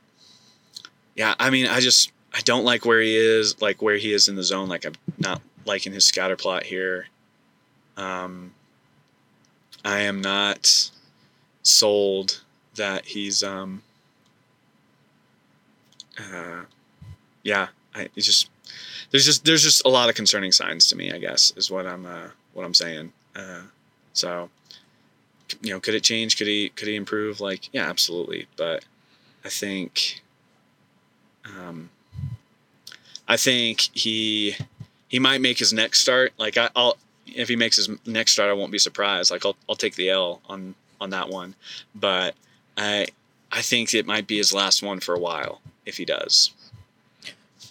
yeah, I mean, I just I don't like where he is, like where he is in the zone. Like I'm not liking his scatter plot here. Um, I am not sold that he's um uh yeah I it's just there's just there's just a lot of concerning signs to me I guess is what I'm uh what I'm saying uh so you know could it change? Could he could he improve? Like yeah absolutely. But I think um I think he he might make his next start. Like I, I'll if he makes his next start, I won't be surprised. Like I'll I'll take the L on on that one, but I I think it might be his last one for a while if he does.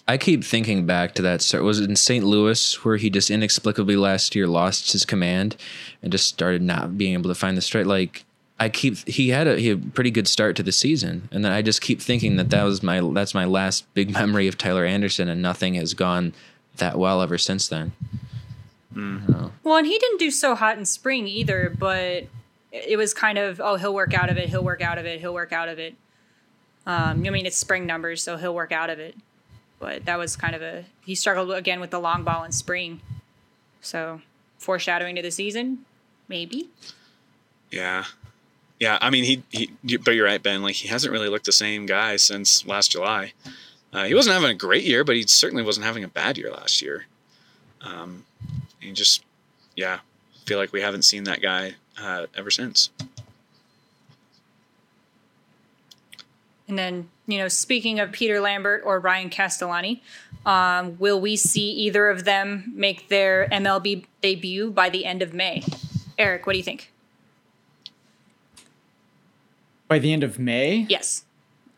I keep thinking back to that start. Was it in St. Louis where he just inexplicably last year lost his command and just started not being able to find the straight? Like I keep he had a he had a pretty good start to the season, and then I just keep thinking that that was my that's my last big memory of Tyler Anderson, and nothing has gone that well ever since then. Mm-hmm. Well, and he didn't do so hot in spring either, but it was kind of oh he'll work out of it, he'll work out of it, he'll work out of it. Um, I mean it's spring numbers, so he'll work out of it. But that was kind of a he struggled again with the long ball in spring, so foreshadowing to the season? Maybe. Yeah. Yeah, I mean he, he but you're right, Ben. Like he hasn't really looked the same guy since last July. Uh, he wasn't having a great year, but he certainly wasn't having a bad year last year. Um, and just yeah, feel like we haven't seen that guy uh, ever since. And then, you know, speaking of Peter Lambert or Ryan Castellani, um, will we see either of them make their MLB debut by the end of May? Eric, what do you think? By the end of May? Yes.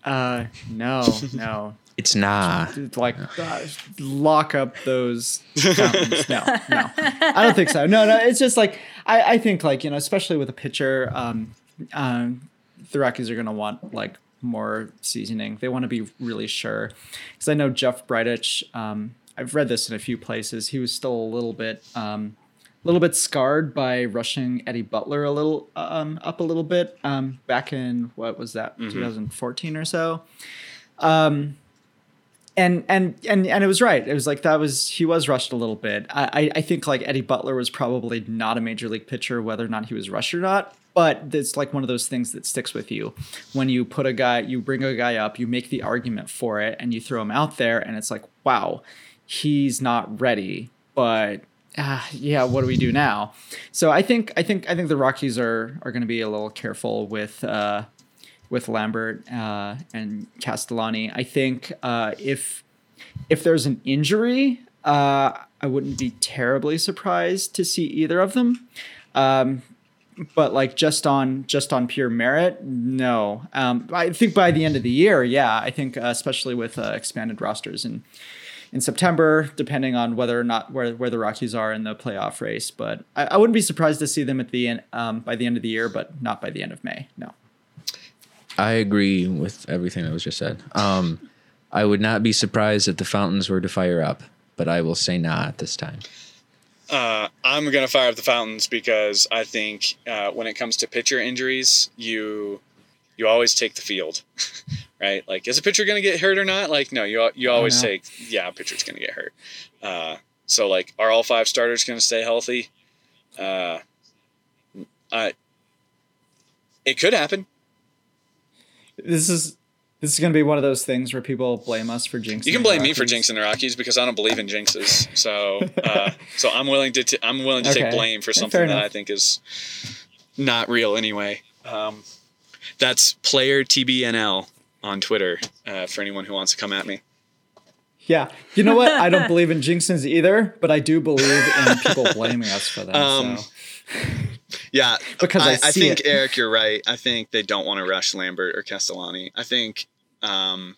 Uh, no, no. It's nah. Like uh, lock up those fountains. No, no. I don't think so. No, no. It's just like I, I think like you know, especially with a pitcher, um, um, the Rockies are gonna want like more seasoning. They want to be really sure because I know Jeff Bridich. Um, I've read this in a few places. He was still a little bit, um, a little bit scarred by rushing Eddie Butler a little um, up a little bit um, back in what was that, Mhm. 2014 or so. Um, and and and and it was right. It was like that was he was rushed a little bit. I I- I think like Eddie Butler was probably not a major league pitcher, whether or not he was rushed or not. But it's like one of those things that sticks with you when you put a guy, you bring a guy up, you make the argument for it, and you throw him out there, and it's like, wow, he's not ready. But ah, yeah, what do we do now? So I think I think I think the Rockies are are going to be a little careful with. Uh, with Lambert uh, and Castellani. I think uh, if if there's an injury, uh, I wouldn't be terribly surprised to see either of them. Um, but like just on just on pure merit, no. Um, I think by the end of the year, yeah. I think uh, especially with uh, expanded rosters in in September, depending on whether or not where, where the Rockies are in the playoff race. But I, I wouldn't be surprised to see them at the end um, by the end of the year, but not by the end of May. No. I agree with everything that was just said. Um, I would not be surprised if the fountains were to fire up, but I will say nah at this time. Uh, I'm gonna fire up the fountains because I think uh, when it comes to pitcher injuries, you you always take the field, right? Like, is a pitcher gonna get hurt or not? Like, no, you you always take yeah, a pitcher's gonna get hurt. Uh, so like, are all five starters gonna stay healthy? Uh, I it could happen. This is this is going to be one of those things where people blame us for jinxing. You can blame me for jinxing the Rockies because I don't believe in jinxes. So, uh, so I'm willing to t- I'm willing to take blame for something that. I think is not real anyway. Um, that's player TBNL on Twitter uh, for anyone who wants to come at me. Yeah, you know what? I don't believe in jinxes either, but I do believe in people blaming us for them. Um, so. Yeah, Because I I, see think it. Eric, you're right. I think they don't want to rush Lambert or Castellani. I think, um,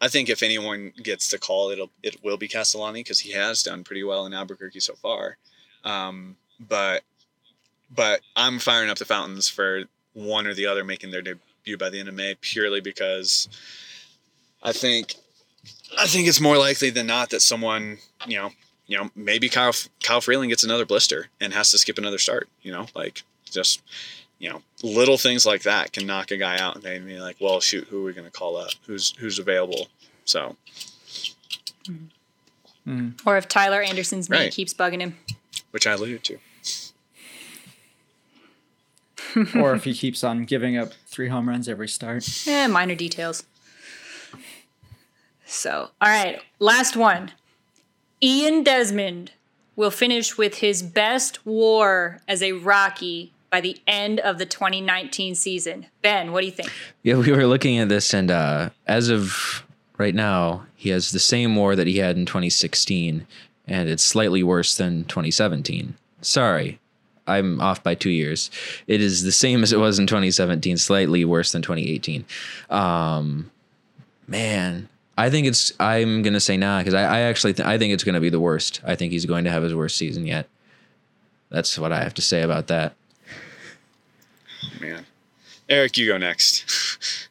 I think if anyone gets the call, it'll it will be Castellani because he has done pretty well in Albuquerque so far. Um, but but I'm firing up the fountains for one or the other making their debut by the end of May purely because I think I think it's more likely than not that someone you know you know maybe Kyle Kyle Freeland gets another blister and has to skip another start. You know, like just you know little things like that can knock a guy out and they be like, well, shoot, who are we going to call up? Who's who's available? So Or if Tyler Anderson's knee Right. keeps bugging him. which I alluded to. or if he keeps on giving up three home runs every start. Eh, minor details. So, all right, last one. Ian Desmond will finish with his best WAR as a Rocky by the end of the 2019 season. Ben, what do you think? Yeah, we were looking at this, and uh, as of right now, he has the same WAR that he had in 2016, and it's slightly worse than 2017. Sorry, I'm off by two years. It is the same as it was in 2017, slightly worse than 2018. Um, man, I think it's. I'm gonna say nah because I, I actually th- I think it's gonna be the worst. I think he's going to have his worst season yet. That's what I have to say about that. Oh, Man, Eric, you go next.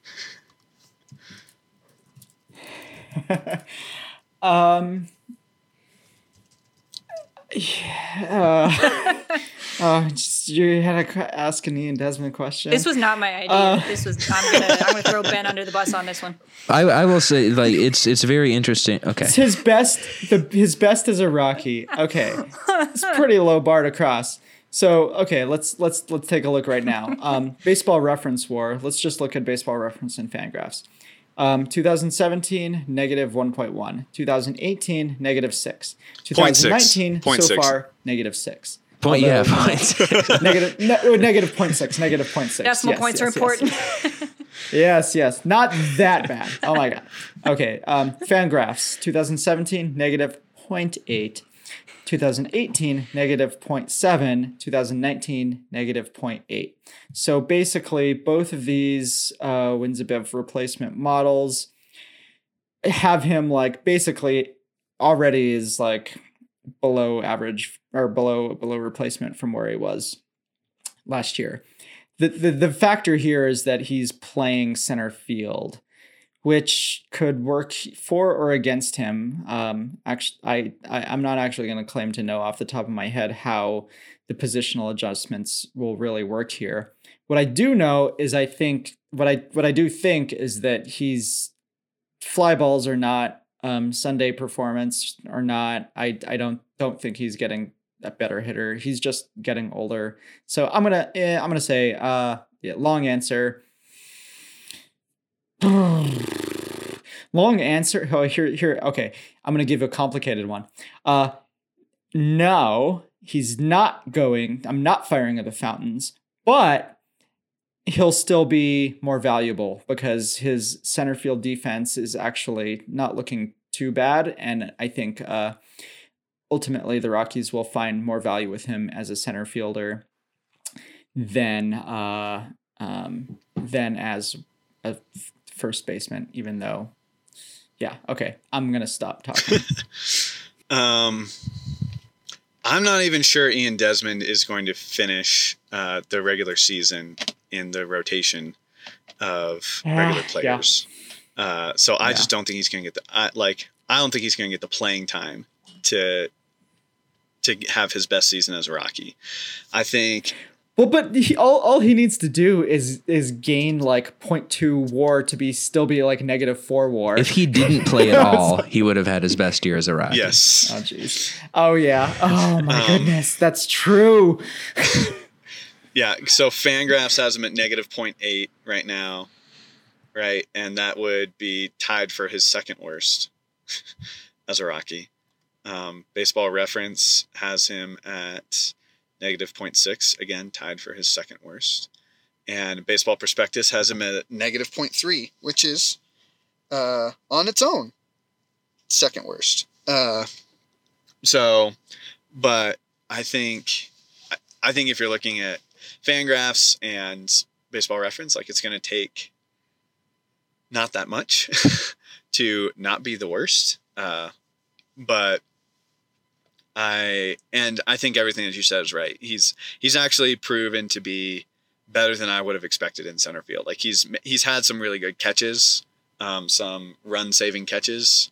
Um. Yeah. Oh, just, you had to ask an Ian Desmond question. This was not my idea. Uh, this was I'm gonna I'm gonna throw Ben under the bus on this one. I, I will say like it's it's very interesting. Okay. It's his best. The his best as a Rocky. Okay, it's pretty low bar to cross. So okay, let's let's let's take a look right now. Um, baseball Reference WAR. Let's just look at Baseball Reference and Fangraphs. Um, 2017 negative 1.1. 2018 negative six. Point six. 2019 Point so six. far negative six. Point yeah, Although- point. negative ne- oh, negative 0.6 negative 0.6 Decimal Yes, points yes, are yes. important. Yes, yes. Not that bad. Oh my god. Okay. Um, Fangraphs 2017 negative 0.8. 2018 negative 0.7. 2019 negative 0.8. So basically, both of these uh, wins above replacement models have him like basically already is like below average or below below replacement from where he was last year the, the the factor here is that he's playing center field, which could work for or against him. Um, actually, I, I I'm not actually going to claim to know off the top of my head how the positional adjustments will really work here. What I do know is I think what I what I do think is that he's fly balls are not um, Sunday performance or not. I I don't don't think he's getting a better hitter. He's just getting older. So I'm gonna eh, I'm gonna say uh yeah, long answer. long answer. Oh here here okay. I'm gonna give a complicated one. Uh no, he's not going. I'm not firing at the fountains, but he'll still be more valuable because his center field defense is actually not looking too bad. And I think uh, ultimately the Rockies will find more value with him as a center fielder than uh, um, than as a first baseman. Even though, yeah, okay, I'm gonna stop talking. Um, I'm not even sure Ian Desmond is going to finish uh, the regular season in the rotation of Ah, regular yeah. players. Uh, so I Yeah. just don't think he's going to get the I, like. I don't think he's going to get the playing time to to have his best season as a Rocky. I think Well, but he, all all he needs to do is is gain like 0.2 WAR to be still be like negative four WAR. If he didn't play at all, he would have had his best year as a Rocky. yes. Oh jeez. Oh yeah. Oh my Um, goodness, that's true. Yeah, so Fangraphs has him at negative 0.8 right now, right? And that would be tied for his second worst as a Rocky. Um, Baseball Reference has him at negative 0.6, again, tied for his second worst. And Baseball Prospectus has him at negative 0.3, which is uh, on its own second worst. Uh, so, but I think I- I think if you're looking at Fangraphs and Baseball Reference, like it's going to take not that much to not be the worst. Uh, but I and I think everything that you said is right. He's he's actually proven to be better than I would have expected in center field. Like he's he's had some really good catches, um, some run saving catches,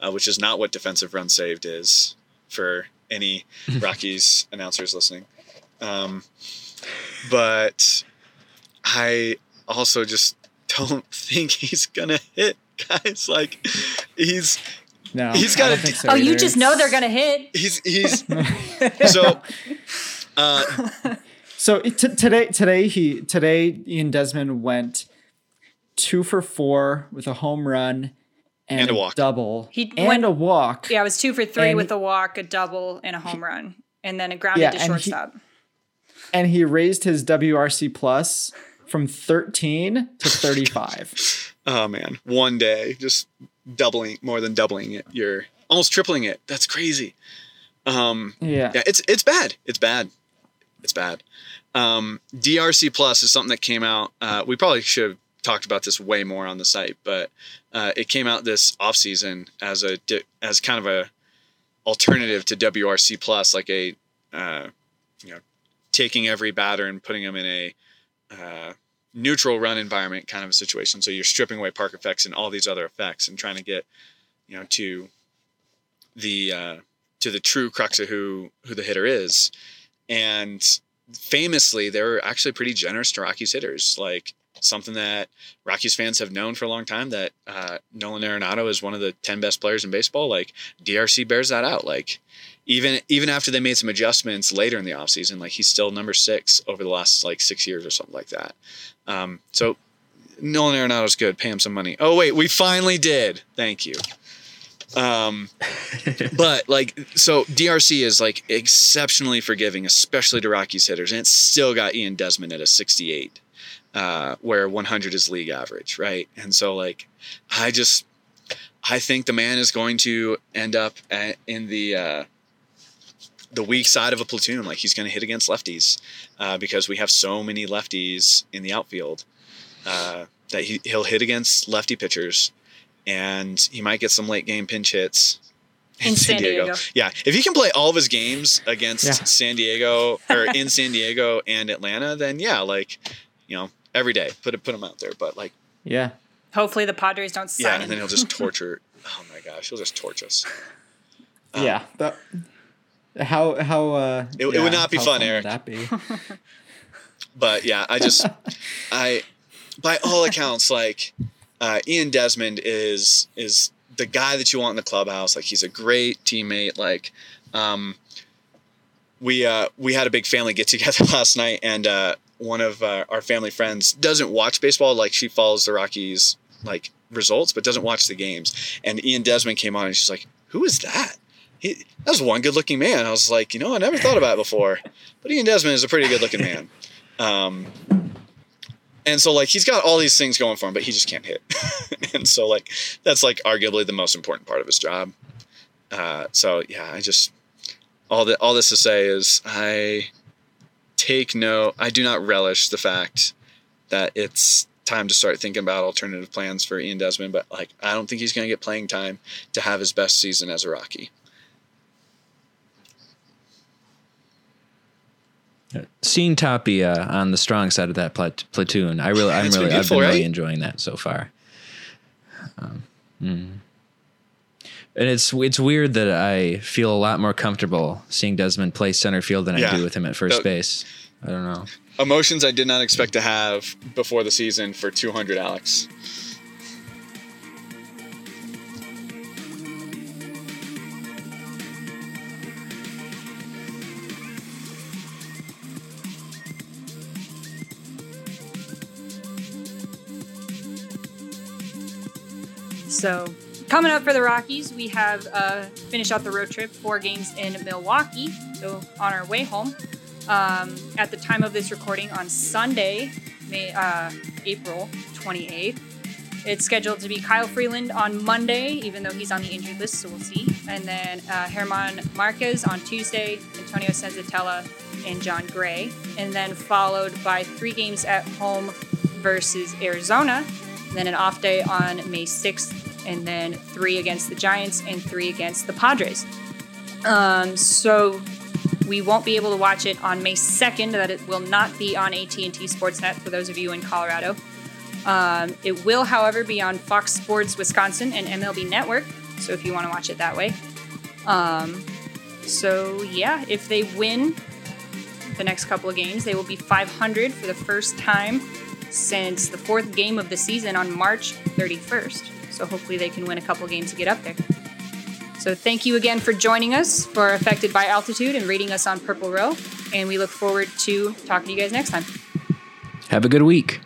uh, which is not what defensive run saved is for any Rockies announcers listening. Um, but I also just don't think he's gonna hit guys. Like he's No, he's I got a so oh, you just know they're gonna hit. he's he's so uh, So t- today, today he today Ian Desmond went two for four with a home run and, And a walk. double He and went- a walk. Yeah, it was two for three And- with a walk, a double, and a home run, and then a grounded Yeah, to and he- shortstop. And he raised his WRC plus from 13 to 35. oh man, one day just doubling more than doubling it. You're almost tripling it. That's crazy. Um, yeah. yeah, it's it's bad. It's bad. It's bad. Um, DRC Plus is something that came out. Uh, we probably should have talked about this way more on the site, but uh, it came out this off season as a as kind of a alternative to WRC Plus, like a uh, you know taking every batter and putting them in a uh, neutral run environment kind of a situation. So you're stripping away park effects and all these other effects and trying to get you know to the uh, to the true crux of who who the hitter is. And famously, they were actually pretty generous to Rockies hitters. Like something that Rockies fans have known for a long time that uh, Nolan Arenado is one of the 10 best players in baseball. Like DRC bears that out. Like even even after they made some adjustments later in the offseason, like he's still number six over the last like six years or something like that. Um, so Nolan Arenado's good. Pay him some money. Oh wait, we finally did. Thank you. Um, but like, so DRC is like exceptionally forgiving, especially to Rockies hitters, and it's still got Ian Desmond at a 68, uh, where 100 is league average, right? And so like, I just, I think the man is going to end up at, in the uh, the weak side of a platoon. Like he's going to hit against lefties uh, because we have so many lefties in the outfield uh, that he, he'll hit against lefty pitchers and he might get some late game pinch hits in, San, Diego. Diego. Yeah, if he can play all of his games against yeah. San Diego or in San Diego and Atlanta, then yeah, like you know, every day put it put him out there. But like, yeah, hopefully the Padres don't sign yeah, him. and then he'll just torture. oh my gosh, he'll just torture us. Um, yeah, that, how how uh, it, yeah, it would not be fun, fun Eric. that be? but yeah, I just I by all accounts like uh, Ian Desmond is is the guy that you want in the clubhouse. Like he's a great teammate. Like um, we uh, we had a big family get together last night, and uh, one of uh, our family friends doesn't watch baseball. Like she follows the Rockies like results, but doesn't watch the games. And Ian Desmond came on, and she's like, "Who is that?" He, that was one good looking man. I was like, you know, I never thought about it before, but Ian Desmond is a pretty good looking man. Um, and so like he's got all these things going for him, but he just can't hit. and so like that's like arguably the most important part of his job. Uh, so yeah, I just all that all this to say is I take no I do not relish the fact that it's time to start thinking about alternative plans for Ian Desmond, but like I don't think he's going to get playing time to have his best season as a Rocky. Seeing Tapia on the strong side of that plat- platoon, I really, I'm really, I've been right? really enjoying that so far. Um, mm. And it's it's weird that I feel a lot more comfortable seeing Desmond play center field than yeah. I do with him at first base. I don't know. Emotions I did not expect to have before the season for 200, Alex. So, coming up for the Rockies, we have uh, finished out the road trip, four games in Milwaukee. So, on our way home, um, at the time of this recording on Sunday, May, uh, April 28th, it's scheduled to be Kyle Freeland on Monday, even though he's on the injured list, so we'll see. And then uh, German Marquez on Tuesday, Antonio Senzatela, and Jon Gray. And then followed by three games at home versus Arizona. And then an off day on May 6th and then three against the Giants and three against the Padres. Um, so we won't be able to watch it on May 2nd. That it will not be on AT&T Sportsnet for those of you in Colorado. Um, it will, however, be on Fox Sports Wisconsin and MLB Network. So if you want to watch it that way. Um, so yeah, if they win the next couple of games, they will be 500 for the first time since the fourth game of the season on March 31st. So hopefully they can win a couple games to get up there. So thank you again for joining us for Affected by Altitude and rating us on Purple Row. And we look forward to talking to you guys next time. Have a good week.